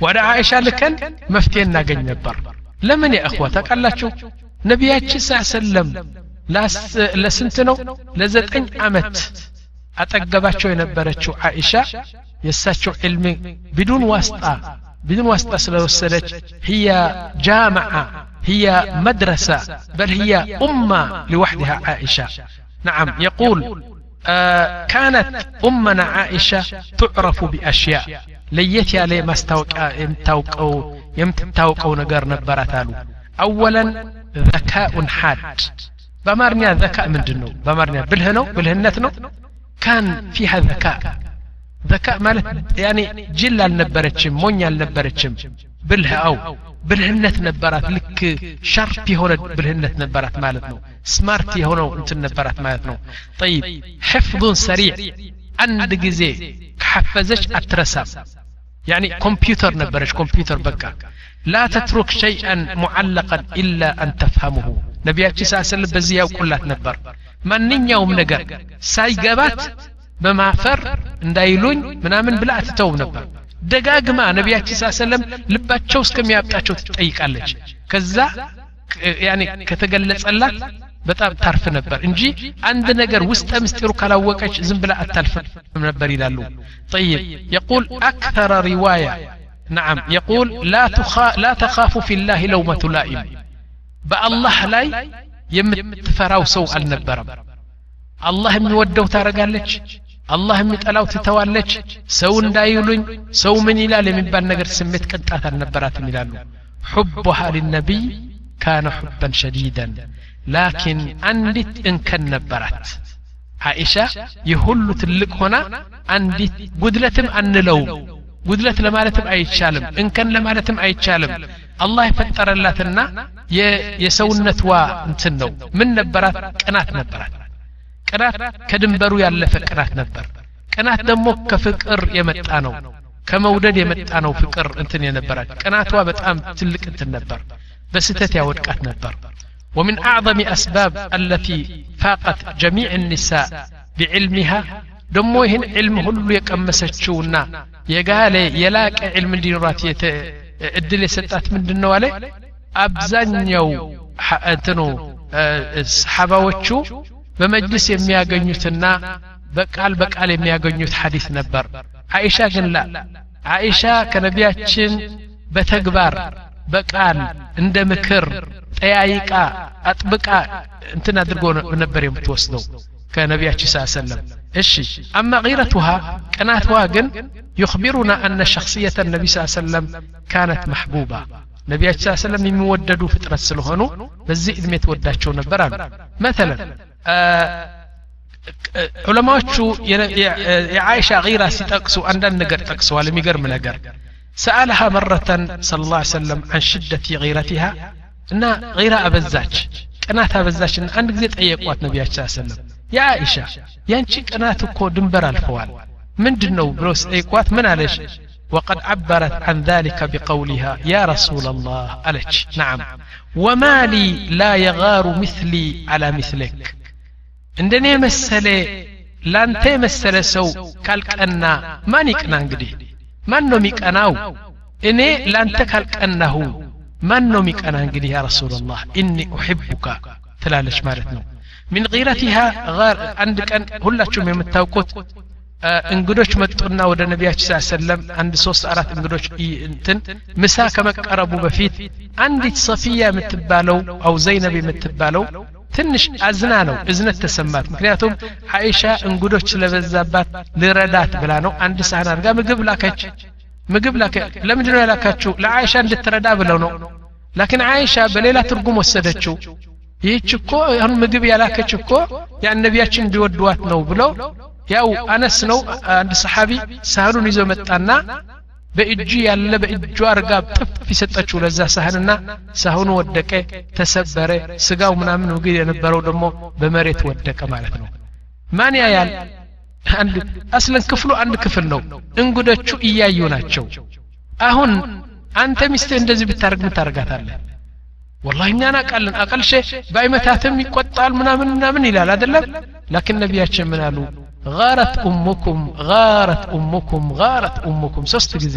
ودا عائشة لكن مفتي ناقل نبر لمن يا اخواتك قال لك نبيات صلى الله عليه وسلم لا لزد ان عمت اتقباتشو ينبرتشو عائشة يساتشو علمي بدون واسطة بدون واسطة سلوسلت هي جامعة هي مدرسة بل هي أمة لوحدها عائشة. نعم يقول آه كانت أمنا عائشة تعرف بأشياء. ليت يا لي ما يمتوقعو يمتوقعو نقر نبراتالو أولا ذكاء حاد. بمارنيا ذكاء من جنو؟ بمارنيا بالهنو بالهنتنو كان فيها ذكاء. ذكاء مالت يعني جلا النبرتشم مونيا النبرتشم بلها أو بلهنت نبرات لك شرطي هنا بلهنت نبرات مالتنو سمارتي هنا انت نبرات مالتنو طيب حفظ سريع عند جزي كحفزش اترسا يعني كمبيوتر نبرش كمبيوتر بقى. لا تترك شيئا معلقا إلا أن تفهمه. نبي أتشي ساسل بزيه وكلات نبر. من نين يوم نقر. ساي በማፈር እንዳይሉኝ ምናምን ብላ አትተውም ነበር ደጋግማ ነቢያችን ስ ሰለም ልባቸው እስከሚያብጣቸው ትጠይቃለች ከዛ ያኔ ከተገለጸላት በጣም ታርፍ ነበር እንጂ አንድ ነገር ውስጠ ምስጢሩ ካላወቀች ዝም ብላ አታልፍም ነበር ይላሉ طيب يقول أكثر رواية نعم يقول لا, تخا لا تخاف في الله لومة لائم بالله لاي يمتفراو سو النبرم الله የሚወደው ታረጋለች አላህ የሚጠላው ትተዋለች ሰው እንዳይሉኝ ሰው ምን ይላል የሚባል ነገር ስሜት ቅንጣት አልነበራትም ይላሉ ሑቡሃ ሊነቢይ ካነ ሑበን ሸዲደን ላኪን አንዲት እንከን ነበራት አይሻ የሁሉ ትልቅ ሆና አንዲት ጉድለትም አንለውም ጉድለት ለማለትም አይቻልም እንከን ለማለትም አይቻልም አላህ የፈጠረላትና የሰውነትዋ እንትን ነው ምን ነበራት ቅናት ነበራት ቅናት ከድንበሩ ያለፈ ቅናት ነበር ቅናት ደግሞ ከፍቅር የመጣ ነው ከመውደድ የመጣ ነው ፍቅር እንትን የነበራት ቅናቷ በጣም ትልቅ እንትን ነበር በስተት ያወድቃት ነበር ومن أعظم أسباب التي فاقت جميع النساء بعلمها ደሞ ይህን ዕልም ሁሉ የቀመሰችውና የጋለ የላቀ ዕልም እንዲኖራት እድል የሰጣት ምንድን ነው አለ አብዛኛው እንትኑ ሰሓባዎቹ በመጅልስ የሚያገኙትና በቃል በቃል የሚያገኙት ሐዲስ ነበር አይሻ ግን ላ አይሻ ከነቢያችን በተግባር በቃል እንደ ምክር ጠያይቃ አጥብቃ እንትን አድርጎ ነበር የምትወስደው ከነቢያችን ስ ሰለም እሺ አማ ጊረቱሃ ቅናትዋ ግን ዩክቢሩና አነ ሸክስየተ ነቢ ስ ሰለም ካነት መሕቡባ ነቢያችን ስ ሰለም የሚወደዱ ፍጥረት ስለሆኑ በዚህ ዕድሜ ትወዳቸው ነበር አሉ መተለን ዑለማዎቹ የዓይሻ ጊራ ሲጠቅሱ አንዳንድ ነገር ጠቅሰዋል የሚገርም ነገር ሰአለሃ መረተን ስለ ላ ሰለም አን ሽደት ጊረቲሃ እና ጊራ አበዛች ቅናት አበዛችና አንድ ጊዜ ጠየቋት ነቢያችን ስ ሰለም ያ አይሻ ያንቺ ቅናት እኮ ድንበር አልፈዋል ምንድን ነው ብሎ ስጠይቋት ምን አለሽ وقد عبرت عن ذلك بقولها يا رسول الله ألج نعم وما لي لا يغار مثلي على مثلك እንደኔ መሰለ ላንተ የመሰለ ሰው ካልቀና ማን ይቅና እንግዲህ ማን ነው የሚቀናው እኔ ላንተ ካልቀናሁ ማን ነው የሚቀና እንግዲህ ያ ረሱላላህ ኢኒ ኡሕቡካ ትላለች ማለት ነው ሚን ጊረቲሃ አንድ ቀን ሁላችሁም የምታውቁት እንግዶች መጡና ወደ ነቢያችን ስ ሰለም አንድ ሶስት አራት እንግዶች እንትን ምሳ ከመቀረቡ በፊት አንዲት ሰፊያ የምትባለው አው ዘይነብ የምትባለው ትንሽ አዝና ነው እዝነት ተሰማት ምክንያቱም አይሻ እንግዶች ስለበዛባት ልረዳት ብላ ነው አንድ ሳህን አድርጋ ምግብ ላከች ምግብ ላከ ለምንድን ነው ያላካችው ለአይሻ እንድትረዳ ብለው ነው ላኪን አይሻ በሌላ ትርጉም ወሰደችው ይህች እኮ አሁን ምግብ ያላከች እኮ ያን ነቢያችን እንዲወድዋት ነው ብለው ያው አነስ ነው አንድ ሰሓቢ ሳህኑን ይዞ መጣና በእጁ ያለ በእጁ አርጋ ጥፍ የሰጠችው ለዛ ሳህንና ሳህኑ ወደቀ ተሰበረ ስጋው ምናምን ምግብ የነበረው ደግሞ በመሬት ወደቀ ማለት ነው ማን ያያል አንድ አስለን ክፍሉ አንድ ክፍል ነው እንግዶቹ እያዩ ናቸው አሁን አንተ ሚስትህ እንደዚህ ብታደርግ ምን ታደርጋታለህ ወላሂ እኛ ናቃለን አቀልሼ ባይመታትም ይቆጣል ምናምን ምናምን ይላል አይደለም ላኪን ነቢያችን ምን አሉ غارت أمكم غارت أمكم غارت أمكم ሶስት ጊዜ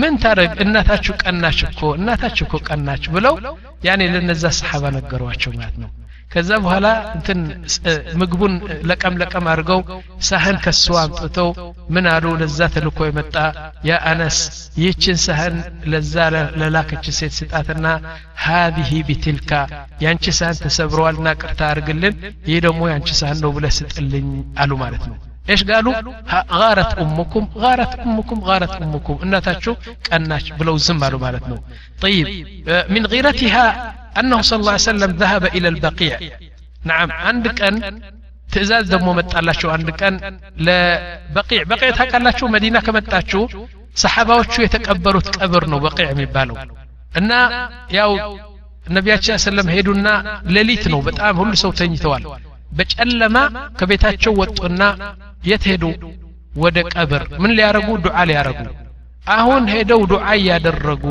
ምን ታደርግ እናታችሁ ቀናች እኮ እናታችሁ እኮ ቀናች ብለው ያኔ ለነዛ ሰሓባ ነገሯቸው ማለት ነው ከዛ በኋላ እንትን ምግቡን ለቀም ለቀም አድርገው ሳህን ከሱ አምጥተው ምን አሉ ለዛ ተልኮ የመጣ ያ አነስ ይህችን ሳህን ለዛ ለላከች ሴት ስጣትና ሀዚህ ቢትልካ ያንቺ ሳህን ተሰብረዋልና ቅርታ አድርግልን ይህ ደግሞ ያንቺ ሳህን ነው ብለ ስጥልኝ አሉ ማለት ነው ايش قالوا غارت امكم غارت امكم غارت امكم اناتاتشو قناش بلو زم قالوا مالتنا طيب من غيرتها انه صلى الله عليه وسلم ذهب الى البقيع نعم عندك ان ትእዛዝ ደግሞ መጣላቸው አንድ ቀን ለበቂዕ በቂዕ ታውቃላችሁ መዲና ከመጣችሁ ሰሓባዎቹ የተቀበሩት ቀብር ነው በቂዕ የሚባለው እና ያው ነቢያችን ሰለም ሄዱና ሌሊት ነው በጣም ሁሉ ሰው ተኝተዋል በጨለማ ከቤታቸው ወጡና የት ሄዱ ወደ ቀብር ምን ሊያረጉ ዱዓ ሊያረጉ አሁን ሄደው ዱዓ እያደረጉ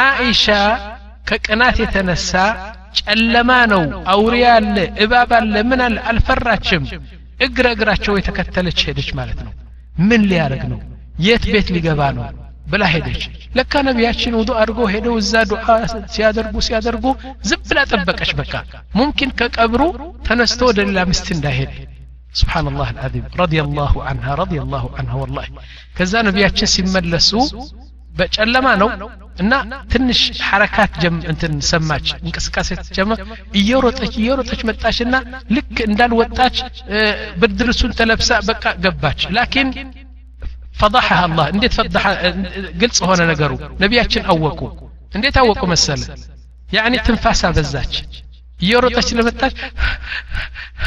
አኢሻ ከቅናት የተነሳ ጨለማ ነው አውሬ አለ እባብ አለ ምን አለ አልፈራችም እግረ እግራቸው የተከተለች ሄደች ማለት ነው ምን ሊያደርግ ነው የት ቤት ሊገባ ነው ብላ ሄደች ለካ ነቢያችን ውዱ አድርጎ ሄደው እዛ ዱዓ ሲያደርጉ ሲያደርጉ ዝም ብላ ጠበቀች በቃ ሙምኪን ከቀብሩ ተነስቶ ወደ ሌላ ሚስት እንዳይሄድ سبحان الله العظيم رضي الله عنها رضي الله عنها والله كذا نبياتش سيملسوا በጨለማ ነው እና ትንሽ ሐረካት እንትን ሰማች እንቅስቃሴ ጀመር እየሮጠች እየሮጠች መጣችና ልክ እንዳልወጣች ብርድርሱን ተለብሳ በቃ ገባች ላኪን ፈضحها الله እንዴት ፈضح ግልጽ ሆነ ነገሩ ነቢያችን አወቁ እንዴት አወቁ መሰለ ያኒ ትንፋሳ በዛች እየሮጠች ለመጣች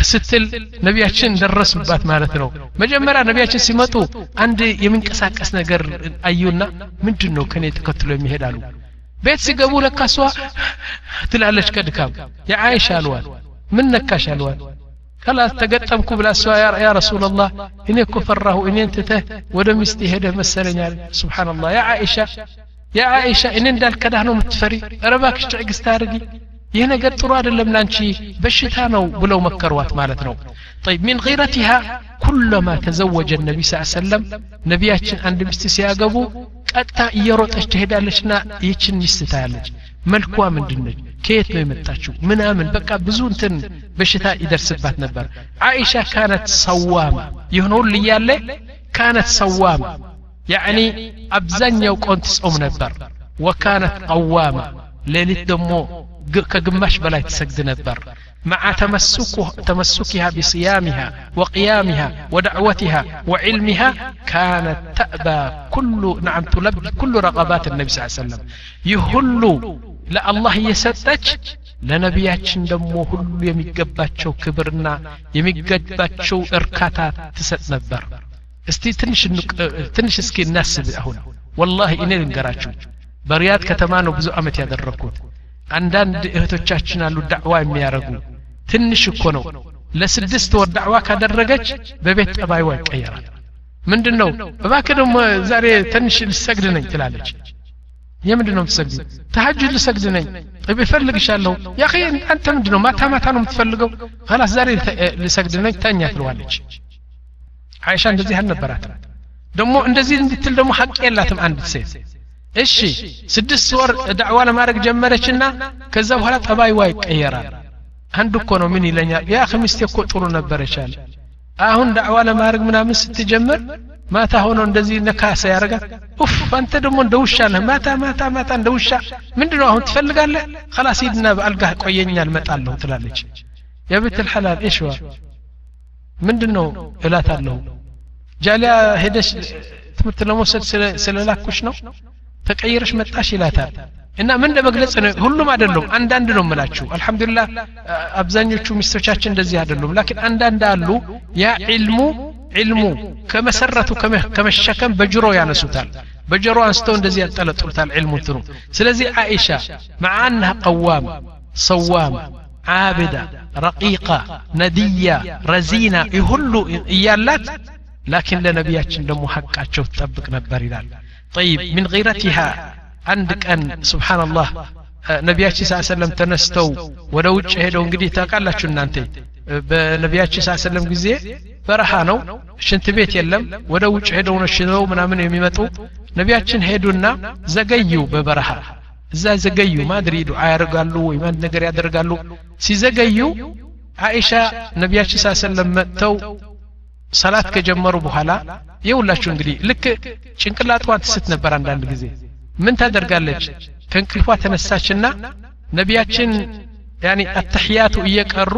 ስትል ነቢያችን ደረሱባት ማለት ነው መጀመሪያ ነቢያችን ሲመጡ አንድ የሚንቀሳቀስ ነገር አዩና ምንድን ነው ከኔ ተከትሎ የሚሄድ አሉ ቤት ሲገቡ ለካሷ ትላለች ከድካም የአይሻ አልዋል ምን ነካሽ አልዋል ከላስ ተገጠምኩ ብላ እሷ ያ ረሱላላህ እኔ እኮ ፈራሁ እኔን ትተህ ወደ ሚስት ሄደ መሰለኛል ስብሓንላህ ያ አይሻ ያ አይሻ እኔ እንዳልከዳህ ነው የምትፈሪ ረባክሽ ትዕግስት አድርጊ ይህ ነገር ጥሩ አይደለም ላንቺ በሽታ ነው ብለው መከሯት ማለት ነው طيب من غيرتها كلما تزوج النبي صلى الله عليه وسلم ነቢያችን አንድ ሚስት ሲያገቡ ቀጥታ እየሮጠች ትሄዳለችና ይችን ሚስት ታያለች መልኳ ምንድነች ከየት ነው የመጣችው ምናምን በቃ ብዙ እንትን በሽታ ይደርስባት ነበር አይሻ ካነት ሰዋማ ይሁን ሁሉ እያለ ካነት ሰዋማ ያዕኒ አብዛኛው ቆን ትጾም ነበር ወካነት ቀዋማ ሌሊት ደግሞ ከግማሽ በላይ ትሰግድ ነበር مع تمسكها بصيامها وقيامها ودعوتها وعلمها كانت تأبى كل نعم تلبي كل رغبات النبي صلى الله عليه وسلم يهل لا الله يسدج ለነቢያችን ደግሞ ሁሉ የሚገባቸው ክብርና የሚገባቸው እርካታ ትሰጥ ነበር እስቲ ትንሽ እስኪ እናስብ አሁን ወላሂ እኔ ልንገራችሁ በሪያድ ከተማ ነው ብዙ አመት ያደረግኩት አንዳንድ እህቶቻችን አሉ ዳዕዋ የሚያደርጉ ትንሽ እኮ ነው ለስድስት ወር ዳዕዋ ካደረገች በቤት ጠባይዋ ይቀየራል ምንድን ነው እባክ ደግሞ ዛሬ ትንሽ ልሰግድ ነኝ ትላለች የምንድን ነው የምትሰግድ ተሐጁድ ልሰግድ ነኝ ጥብ ይፈልግሻለሁ ያ አንተ ምንድን ነው ማታ ማታ ነው የምትፈልገው ከላስ ዛሬ ልሰግድ ነኝ ተኛ ትለዋለች አይሻ እንደዚህ አልነበራትም ደግሞ እንደዚህ እንድትል ደግሞ ሀቅ የላትም አንዲት ሴት እሺ ስድስት ወር ዳዕዋ ለማድረግ ጀመረችና ከዛ በኋላ ጠባይዋ ይቀየራል አንድ እኮ ነው ምን ይለኛል ያ ሚስቴ እኮ ጥሩ ነበረች አለ አሁን ዳዕዋ ለማድረግ ምናምን ስትጀምር ማታ ሆኖ እንደዚህ ነካሰ ያደርጋል ኡፍ አንተ ደግሞ እንደ ውሻ ነህ ማታ ማታ ማታ እንደ ውሻ ምንድን ነው አሁን ትፈልጋለህ خلاص ሂድና በአልጋህ ቆየኛል መጣለሁ ትላለች የቤት الحلال ايش هو ምንድን ነው እላታለሁ ጃሊያ ሄደሽ ትምህርት ለመውሰድ ስለላኩሽ ነው ተቀይረሽ መጣሽ ይላታል እና ምን ለመግለጽ ነው ሁሉም አይደሉም አንዳንድ ነው ምላችሁ አልহামዱሊላህ አብዛኞቹ ሚስቶቻችን እንደዚህ አይደሉም ላኪን አንዳንድ አሉ ያ ዒልሙ ዒልሙ ከመሰረቱ ከመሸከም በጅሮ ያነሱታል በጀሮ አንስተው እንደዚህ ያጠለጥሉታል ዒልሙ እንትኑ ስለዚህ አይሻ مع انها قوام صوام عابدة رقيقة ندية رزينة يهلو إيالات لكن لنبياتنا محقاتشو تطبق نبر إلال طيب من غيرتها عندك أن سبحان الله ነቢያችን ስ ሰለም ተነስተው ወደ ውጭ ሄደው እንግዲህ ታውቃላችሁ እናንተ በነቢያችን ስ ሰለም ጊዜ በረሃ ነው ሽንት ቤት የለም ወደ ውጭ ሄደው ነው ሽነው ምናምን የሚመጡ ነቢያችን ሄዱና ዘገዩ በበረሃ እዛ ዘገዩ ማድሪ ዱዓ ያደርጋሉ ወይ አንድ ነገር ያደርጋሉ ሲዘገዩ አይሻ ነቢያችን ስ ሰለም መጥተው ሰላት ከጀመሩ በኋላ የሁላችሁ እንግዲህ ልክ ጭንቅላቷን ትስት ነበር አንዳንድ ጊዜ ምን ታደርጋለች ከእንቅልፏ ተነሳችና ነቢያችን ያኒ አተሕያቱ እየቀሩ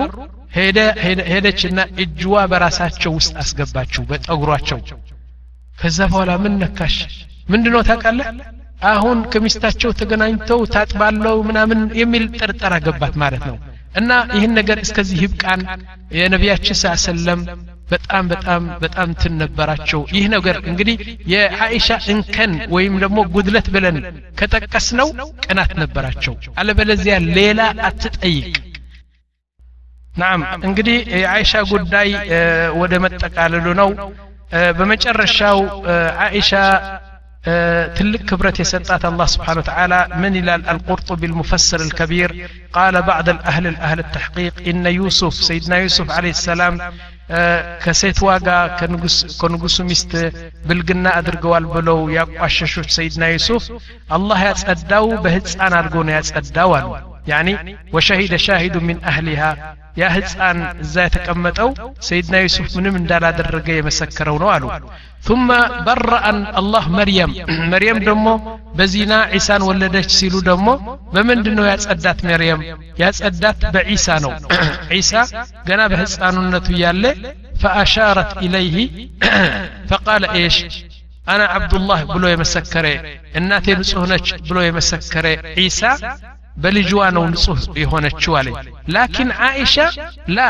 ሄደችና እጅዋ በራሳቸው ውስጥ አስገባችው በጠጉሯቸው ከዛ በኋላ ምን ነካሽ ምንድነው ታውቃለህ አሁን ከሚስታቸው ተገናኝተው ታጥባለው ምናምን የሚል ጥርጠራ ገባት ማለት ነው እና ይህን ነገር እስከዚህ ይብቃን የነቢያችን ስ ሰለም በጣም በጣም በጣም ትን ነበራቸው ይህ ነገር እንግዲህ የአኢሻ እንከን ወይም ደግሞ ጉድለት ብለን ከጠቀስ ነው ቅናት ነበራቸው አለበለዚያ ሌላ አትጠይቅ ናም እንግዲህ የአይሻ ጉዳይ ወደ መጠቃለሉ ነው በመጨረሻው አኢሻ تلك كبرت يسطات الله سبحانه وتعالى من إلى القرطبي المفسر الكبير قال بعض الأهل الأهل التحقيق إن يوسف سيدنا يوسف عليه السلام ከሴት ዋጋ ከንጉሱ ሚስት ብልግና አድርገዋል ብለው ያቋሸሹት ሰይድና ዩሱፍ አላህ ያጸዳው በህፃን አድርጎ ነው ያጸዳው አሉ ያኒ ወሸሂደ ሻሂዱ ሚን አህሊሃ ያ ህፃን እዛ የተቀመጠው ሰይድና ዩሱፍ ምንም እንዳላደረገ የመሰከረው ነው አሉ ثم برأ الله مريم مريم ደሞ በዚና ዒሳን ወለደች ሲሉ ደግሞ በምንድን ነው ያጸዳት መርየም ያጸዳት በዒሳ ነው ዒሳ ገና በህፃኑነቱ እያለ فأشارت إليه فقال إيش أنا عبد الله بلو يمسكري እናቴ ንጹህ ነች ብሎ የመሰከረ ዒሳ በልጅዋ ነው ንጹህ የሆነችው አለኝ ላኪን አይሻ ላ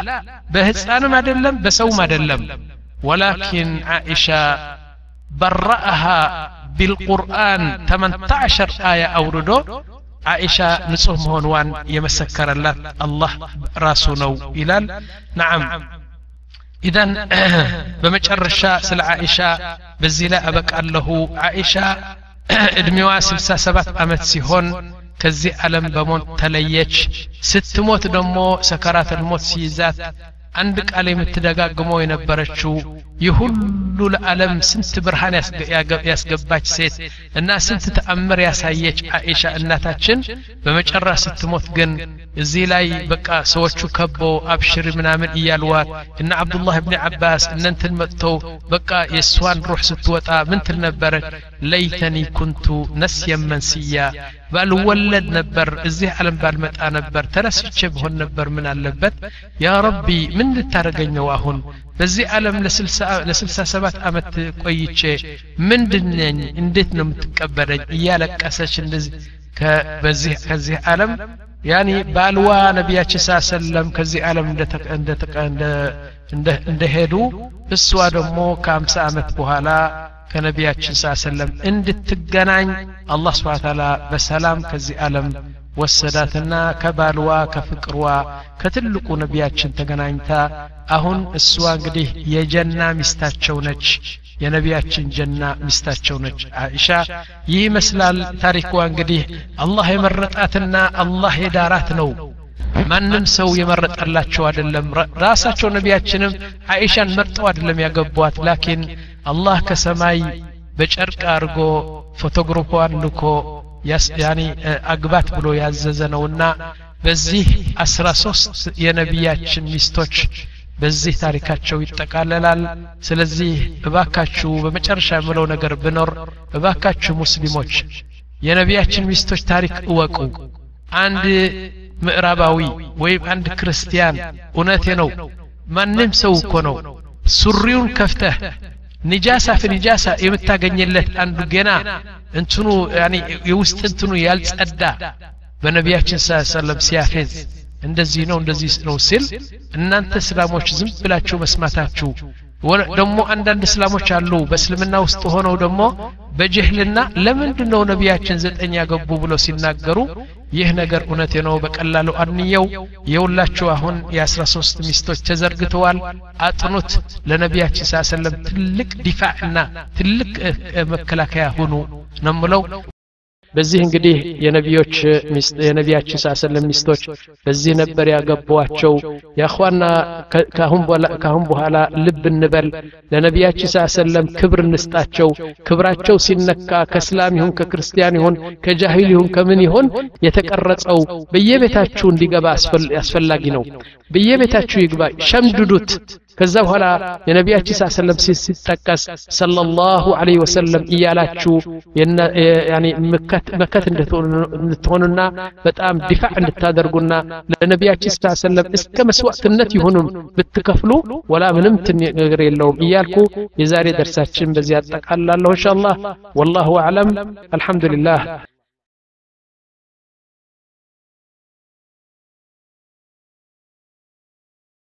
በህፃንም አይደለም በሰውም አይደለም ወላኪን አይሻ በረአሃ ቢልቁርአን 18 አያ አውርዶ አይሻ ንጹህ መሆንዋን የመሰከረላት አላህ ራሱ ነው ይላል ነዓም ኢዘን በመጨረሻ ስለ አይሻ በዚህ ላይ አበቃለሁ አይሻ እድሜዋ 67 ዓመት ሲሆን ከዚህ ዓለም በሞት ተለየች ስትሞት ደግሞ ሰከራተል ሞት ሲይዛት አንድ ቃል የምትደጋግመው የነበረችው ይህ ሁሉ ለዓለም ስንት ብርሃን ያስገባች ሴት እና ስንት ተአምር ያሳየች አኢሻ እናታችን በመጨረሻ ስትሞት ግን እዚህ ላይ በቃ ሰዎቹ ከበው አብሽሪ ምናምን እያልዋት እና አብዱላህ ብን አባስ እነንትን መጥተው በቃ የእሷን ሩሕ ስትወጣ ምን ትል ነበረች ለይተኒ ኩንቱ ነስየን መንስያ ባልወለድ ነበር እዚህ ዓለም ባልመጣ ነበር ተረስቼ ብሆን ነበር ምን አለበት ያ ረቢ ምን ልታደረገኘው አሁን በዚህ ዓለም ለስልሳ ሰባት ዓመት ቆይቼ ምንድነኝ እንዴት ነው የምትቀበለኝ እያለቀሰች እንደዚህ በዚህ ከዚህ ዓለም ያኒ ባልዋ ነቢያችን ሳ ሰለም ከዚህ ዓለም እንደሄዱ እሷ ደግሞ ከአምሳ ዓመት በኋላ ከነቢያችን ሳ ሰለም እንድትገናኝ አላህ ስብሓን ታላ በሰላም ከዚህ ዓለም ወሰዳትና ከባልዋ ከፍቅርዋ ከትልቁ ነቢያችን ተገናኝታ አሁን እሷ እንግዲህ የጀና ሚስታቸው ነች የነቢያችን ጀና ሚስታቸው ነች አይሻ ይህ ይመስላል ታሪኳ እንግዲህ አላህ የመረጣትና አላህ የዳራት ነው ማንም ሰው የመረጠላቸው አይደለም ራሳቸው ነቢያችንም አይሻን መርጠው አይደለም ያገቧት ላኪን አላህ ከሰማይ በጨርቅ አድርጎ ፎቶግራፏን ልኮ ያኒ አግባት ብሎ ያዘዘ ነውና በዚህ አስራ ሶስት የነቢያችን ሚስቶች በዚህ ታሪካቸው ይጠቃለላል ስለዚህ እባካችሁ በመጨረሻ የምለው ነገር ብኖር እባካችሁ ሙስሊሞች የነቢያችን ሚስቶች ታሪክ እወቁ አንድ ምዕራባዊ ወይም አንድ ክርስቲያን እውነቴ ነው ማንም ሰው እኮ ነው ሱሪውን ከፍተህ ኒጃሳ ፍኒጃሳ የምታገኝለት አንዱ ገና እንትኑ የውስጥ እንትኑ ያልጸዳ በነቢያችን ስ ሰለም ሲያፌዝ እንደዚህ ነው እንደዚህ ነው ሲል እናንተ እስላሞች ዝም ብላችሁ መስማታችሁ ደግሞ አንዳንድ እስላሞች አሉ በእስልምና ውስጥ ሆነው ደግሞ በጅህልና ለምንድን ነው ነቢያችን ዘጠኝ ያገቡ ብለው ሲናገሩ ይህ ነገር እውነቴ ነው በቀላሉ አንየው የሁላችሁ አሁን የአስራ ሶስት ሚስቶች ተዘርግተዋል አጥኑት ለነቢያችን ስ ሰለም ትልቅ ዲፋዕና ትልቅ መከላከያ ሁኑ ነው ምለው በዚህ እንግዲህ የነቢዮች የነቢያችን ሳሰለም ሚስቶች በዚህ ነበር ያገቧቸው ያኳና ካሁን በኋላ ልብ እንበል ለነቢያችን ሳሰለም ክብር እንስጣቸው ክብራቸው ሲነካ ከእስላም ይሁን ከክርስቲያን ይሁን ከጃሂል ይሁን ከምን ይሁን የተቀረጸው በየቤታችሁ እንዲገባ አስፈላጊ ነው በየቤታችሁ ይግባ ሸምድዱት ከዛ በኋላ የነቢያችን ሳ ሰለም ሲጠቀስ ሰለላሁ ዐለይሂ ወሰለም እያላችሁ መከት እንድትሆኑና በጣም ዲፋዕ እንድታደርጉና ለነቢያችን ሳ ሰለም እስከ መስዋዕትነት ይሁኑም ብትከፍሉ ወላ ምንም ነገር የለውም እያልኩ የዛሬ ደርሳችን በዚህ አጠቃላለሁ እንሻ አላህ ወላሁ አዕለም አልሐምዱሊላህ